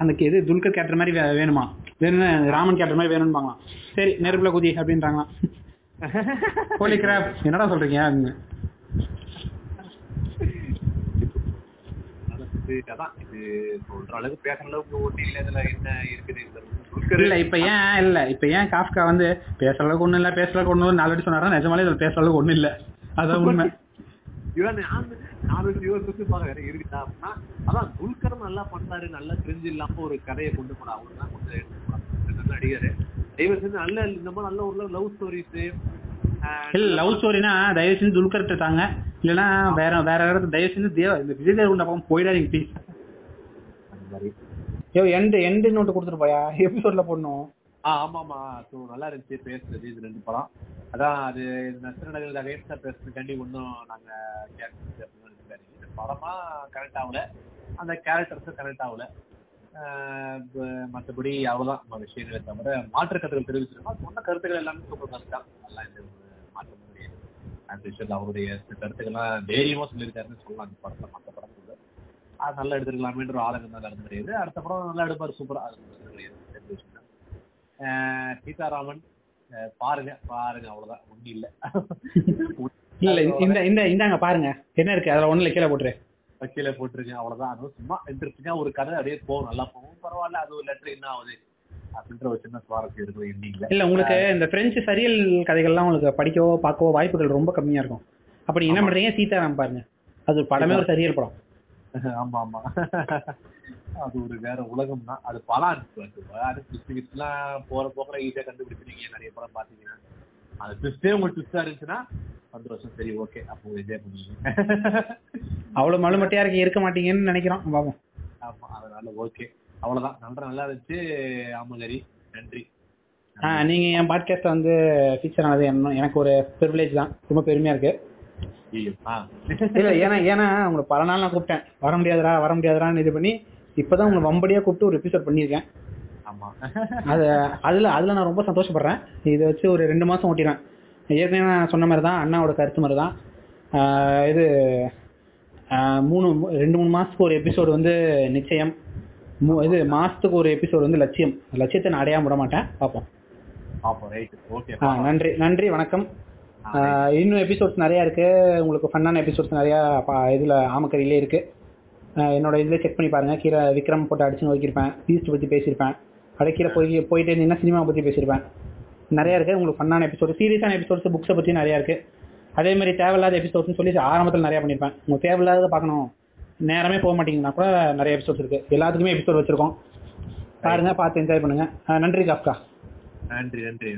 அந்த இது துல்கர் கேரக்டர் மாதிரி வேணுமா? வேணும்னா ராமன் கேரக்டர் மாதிரி வேணும்பாங்களாம் சரி நெருப்புல குதி அப்படின்றாங்களாம். ஹோலி கிராப் என்னடா சொல்றீங்க? அது அதான் இது சொல்ற அளவுக்கு பேசுற அளவுக்கு ஒண்ணு இல்ல. இதுல என்ன இருக்குது இல்ல இப்ப ஏன் இல்ல இப்ப ஏன் காஃப்கா வந்து பேசுற அளவுக்கு ஒண்ணும் இல்ல பேசுற அளவுக்கு ஒண்ணு நாலு வாட்டி சொன்னாரா? நிஜமாலே இதுல பேசுற அளவுக்கு ஒண்ணும் இல்ல. அதான் உண்மை. இவன் நாலு இருக்குதா அப்படின்னா அதான் துல்கர் நல்லா பண்ணாரு நல்லா தெரிஞ்சு இல்லாம ஒரு கதையை கொண்டு போனா அவர் தான் கொண்டு எடுத்து. நல்ல நடிகர். தயவு செஞ்சு நல்ல இந்த மாதிரி நல்ல ஒரு லவ் ஸ்டோரிஸ் இல்ல லவ் ஸ்டோரினா தயவு செஞ்சு துல்கர் தாங்க. இல்லனா வேற வேற இடத்துல தயவு செஞ்சு தேவ இந்த விஜய் தேவகுண்ட பக்கம் போயிடாதீங்க ப்ளீஸ் ஐயோ எண்டு எண்டு நோட்டு கொடுத்துட்டு போயா எபிசோட்ல போடணும். ஆ ஆமா ஆமா ஸோ நல்லா இருந்துச்சு பேசுறது இது ரெண்டு படம். அதான் அது நத்திரநகர் அகைன்ஸ்டா பேசுறதுக்காண்டி ஒன்றும் நாங்க கேட்கறது அப்படின்னு நினைக்காதீங்க. இந்த படமா கனெக்ட் ஆகல. அந்த கேரக்டர்ஸும் கனெக்ட் ஆகல. அவ்வளவுதான். நம்ம விஷயங்களை தவிர மாற்று கருத்துக்கள் தெரிவிச்சிருக்கோம். சொன்ன கருத்துக்கள் எல்லாமே சூப்பர் கருத்து தான் நல்லா மாற்றம் விஷயத்தில் அவருடைய கருத்துக்கள்லாம் தைரியமா சொல்லியிருக்காருன்னு சொல்லலாம். அந்த படத்துல மற்ற படத்துல அது நல்லா எடுத்துருக்கலாமேன்ற ஒரு ஆளுங்க தான் கருத்து கிடையாது அடுத்த படம் நல்லா எடுப்பார் சூப்பரா. அது கிடையாது சீதாராமன் பாருங்க பாருங்க அவ்வளவுதான். ஒண்ணும் இல்ல. இல்ல இந்த இந்த இந்தாங்க பாருங்க. என்ன இருக்கு? அதுல ஒண்ணுல கீழே போட்டுரு. கீழே போட்டுருங்க அவ்வளவுதான். அதுவும் சும்மா இன்ட்ரெஸ்டிங்கா ஒரு கதை அப்படியே போகும். நல்லா போகும். பரவாயில்ல அது ஒரு லெட்டர் என்ன ஆகுது? அப்படின்ற ஒரு சின்ன சுவாரஸ்யம் இருக்குது எண்டிங்ல இல்ல உங்களுக்கு இந்த பிரெஞ்சு சரியல் கதைகள்லாம் உங்களுக்கு படிக்கவோ பார்க்கவோ வாய்ப்புகள் ரொம்ப கம்மியா இருக்கும். அப்ப நீங்க என்ன பண்றீங்க? சீதாராம் பாருங்க. அது ஒரு படமே ஒரு சரியல் படம். ஆமா ஆமா. அது ஒரு வேற உலகம் தான். அது பல ட்விஸ்ட்லாம் போற போக்குற ஈஸியா கண்டுபிடிச்சிருக்கீங்க நிறைய படம் பாத்தீங்கன்னா அது ட்விஸ்டே உங்களுக்கு ட்விஸ்டா இருந்துச்சுன்னா சந்தோஷம் சரி ஓகே அப்போ என்ஜாய் பண்ணுவீங்க. அவ்வளவு மழுமட்டையா இருக்கு இருக்க மாட்டீங்கன்னு நினைக்கிறோம். பாப்போம். ஆமா அதனால ஓகே அவ்வளவுதான். நன்றி நல்லா இருந்துச்சு ஆமகரி நன்றி. ஆ நீங்க என் பாட்காஸ்ட்ல வந்து ஃபீச்சர் ஆனது என்ன எனக்கு ஒரு ப்ரிவிலேஜ் தான். ரொம்ப பெருமையா இருக்கு. இல்ல ஏன்னா ஏன்னா உங்களுக்கு பல நாள் நான் கூப்பிட்டேன். வர முடியாதுடா வர முடியாதுடான்னு இது பண்ணி இப்பதான் உங்களை வம்படியா கூப்பிட்டு ஒரு எபிசோட் பண்ணியிருக்கேன். ஆமா. அது அதுல அதுல நான் ரொம்ப சந்தோஷப்படுறேன். இதை வச்சு ஒரு ரெண்டு மாசம் ஓட்டிடுவேன் ஏற்கனவே நான் சொன்ன மாதிரி தான் அண்ணாவோட கருத்து மாதிரி தான். இது மூணு ரெண்டு மூணு மாசத்துக்கு ஒரு எபிசோடு வந்து நிச்சயம். இது மாசத்துக்கு ஒரு எபிசோடு வந்து லட்சியம். லட்சியத்தை நான் அடையாம விட மாட்டேன். பார்ப்போம் நன்றி நன்றி வணக்கம். இன்னும் எபிசோட்ஸ் நிறையா இருக்கு. உங்களுக்கு ஃபன்னான எபிசோட்ஸ் நிறையா இதுல ஆமக்கரியிலே இருக்கு. என்னோட இதில் செக் பண்ணி பாருங்க. கீழே விக்ரம் போட்டு அடிச்சு நோக்கியிருப்பேன். பீஸ்ட் பத்தி பேசியிருப்பேன். அப்படியே கீழே போய் போயிட்டே இருந்தீங்கன்னா சினிமா பத்தி பேசியிருப்பேன். நிறைய இருக்கு. உங்களுக்கு ஃபன்னான எபிசோட் சீரியஸான எபிசோட்ஸ் புக்ஸை பத்தி நிறையா இருக்கு. அதே மாதிரி தேவையில்லாத எபிசோட்ஸ்னு சொல்லி ஆரம்பத்தில் நிறைய பண்ணியிருப்பேன். உங்களுக்கு தேவையில்லாத பார்க்கணும். நேரமே போக மாட்டீங்கன்னா கூட நிறைய எபிசோட்ஸ் இருக்கு. எல்லாத்துக்குமே எபிசோட் வச்சிருக்கோம். பாருங்க பார்த்து என்ஜாய் பண்ணுங்க. நன்றி காப்கா நன்றி நன்றி.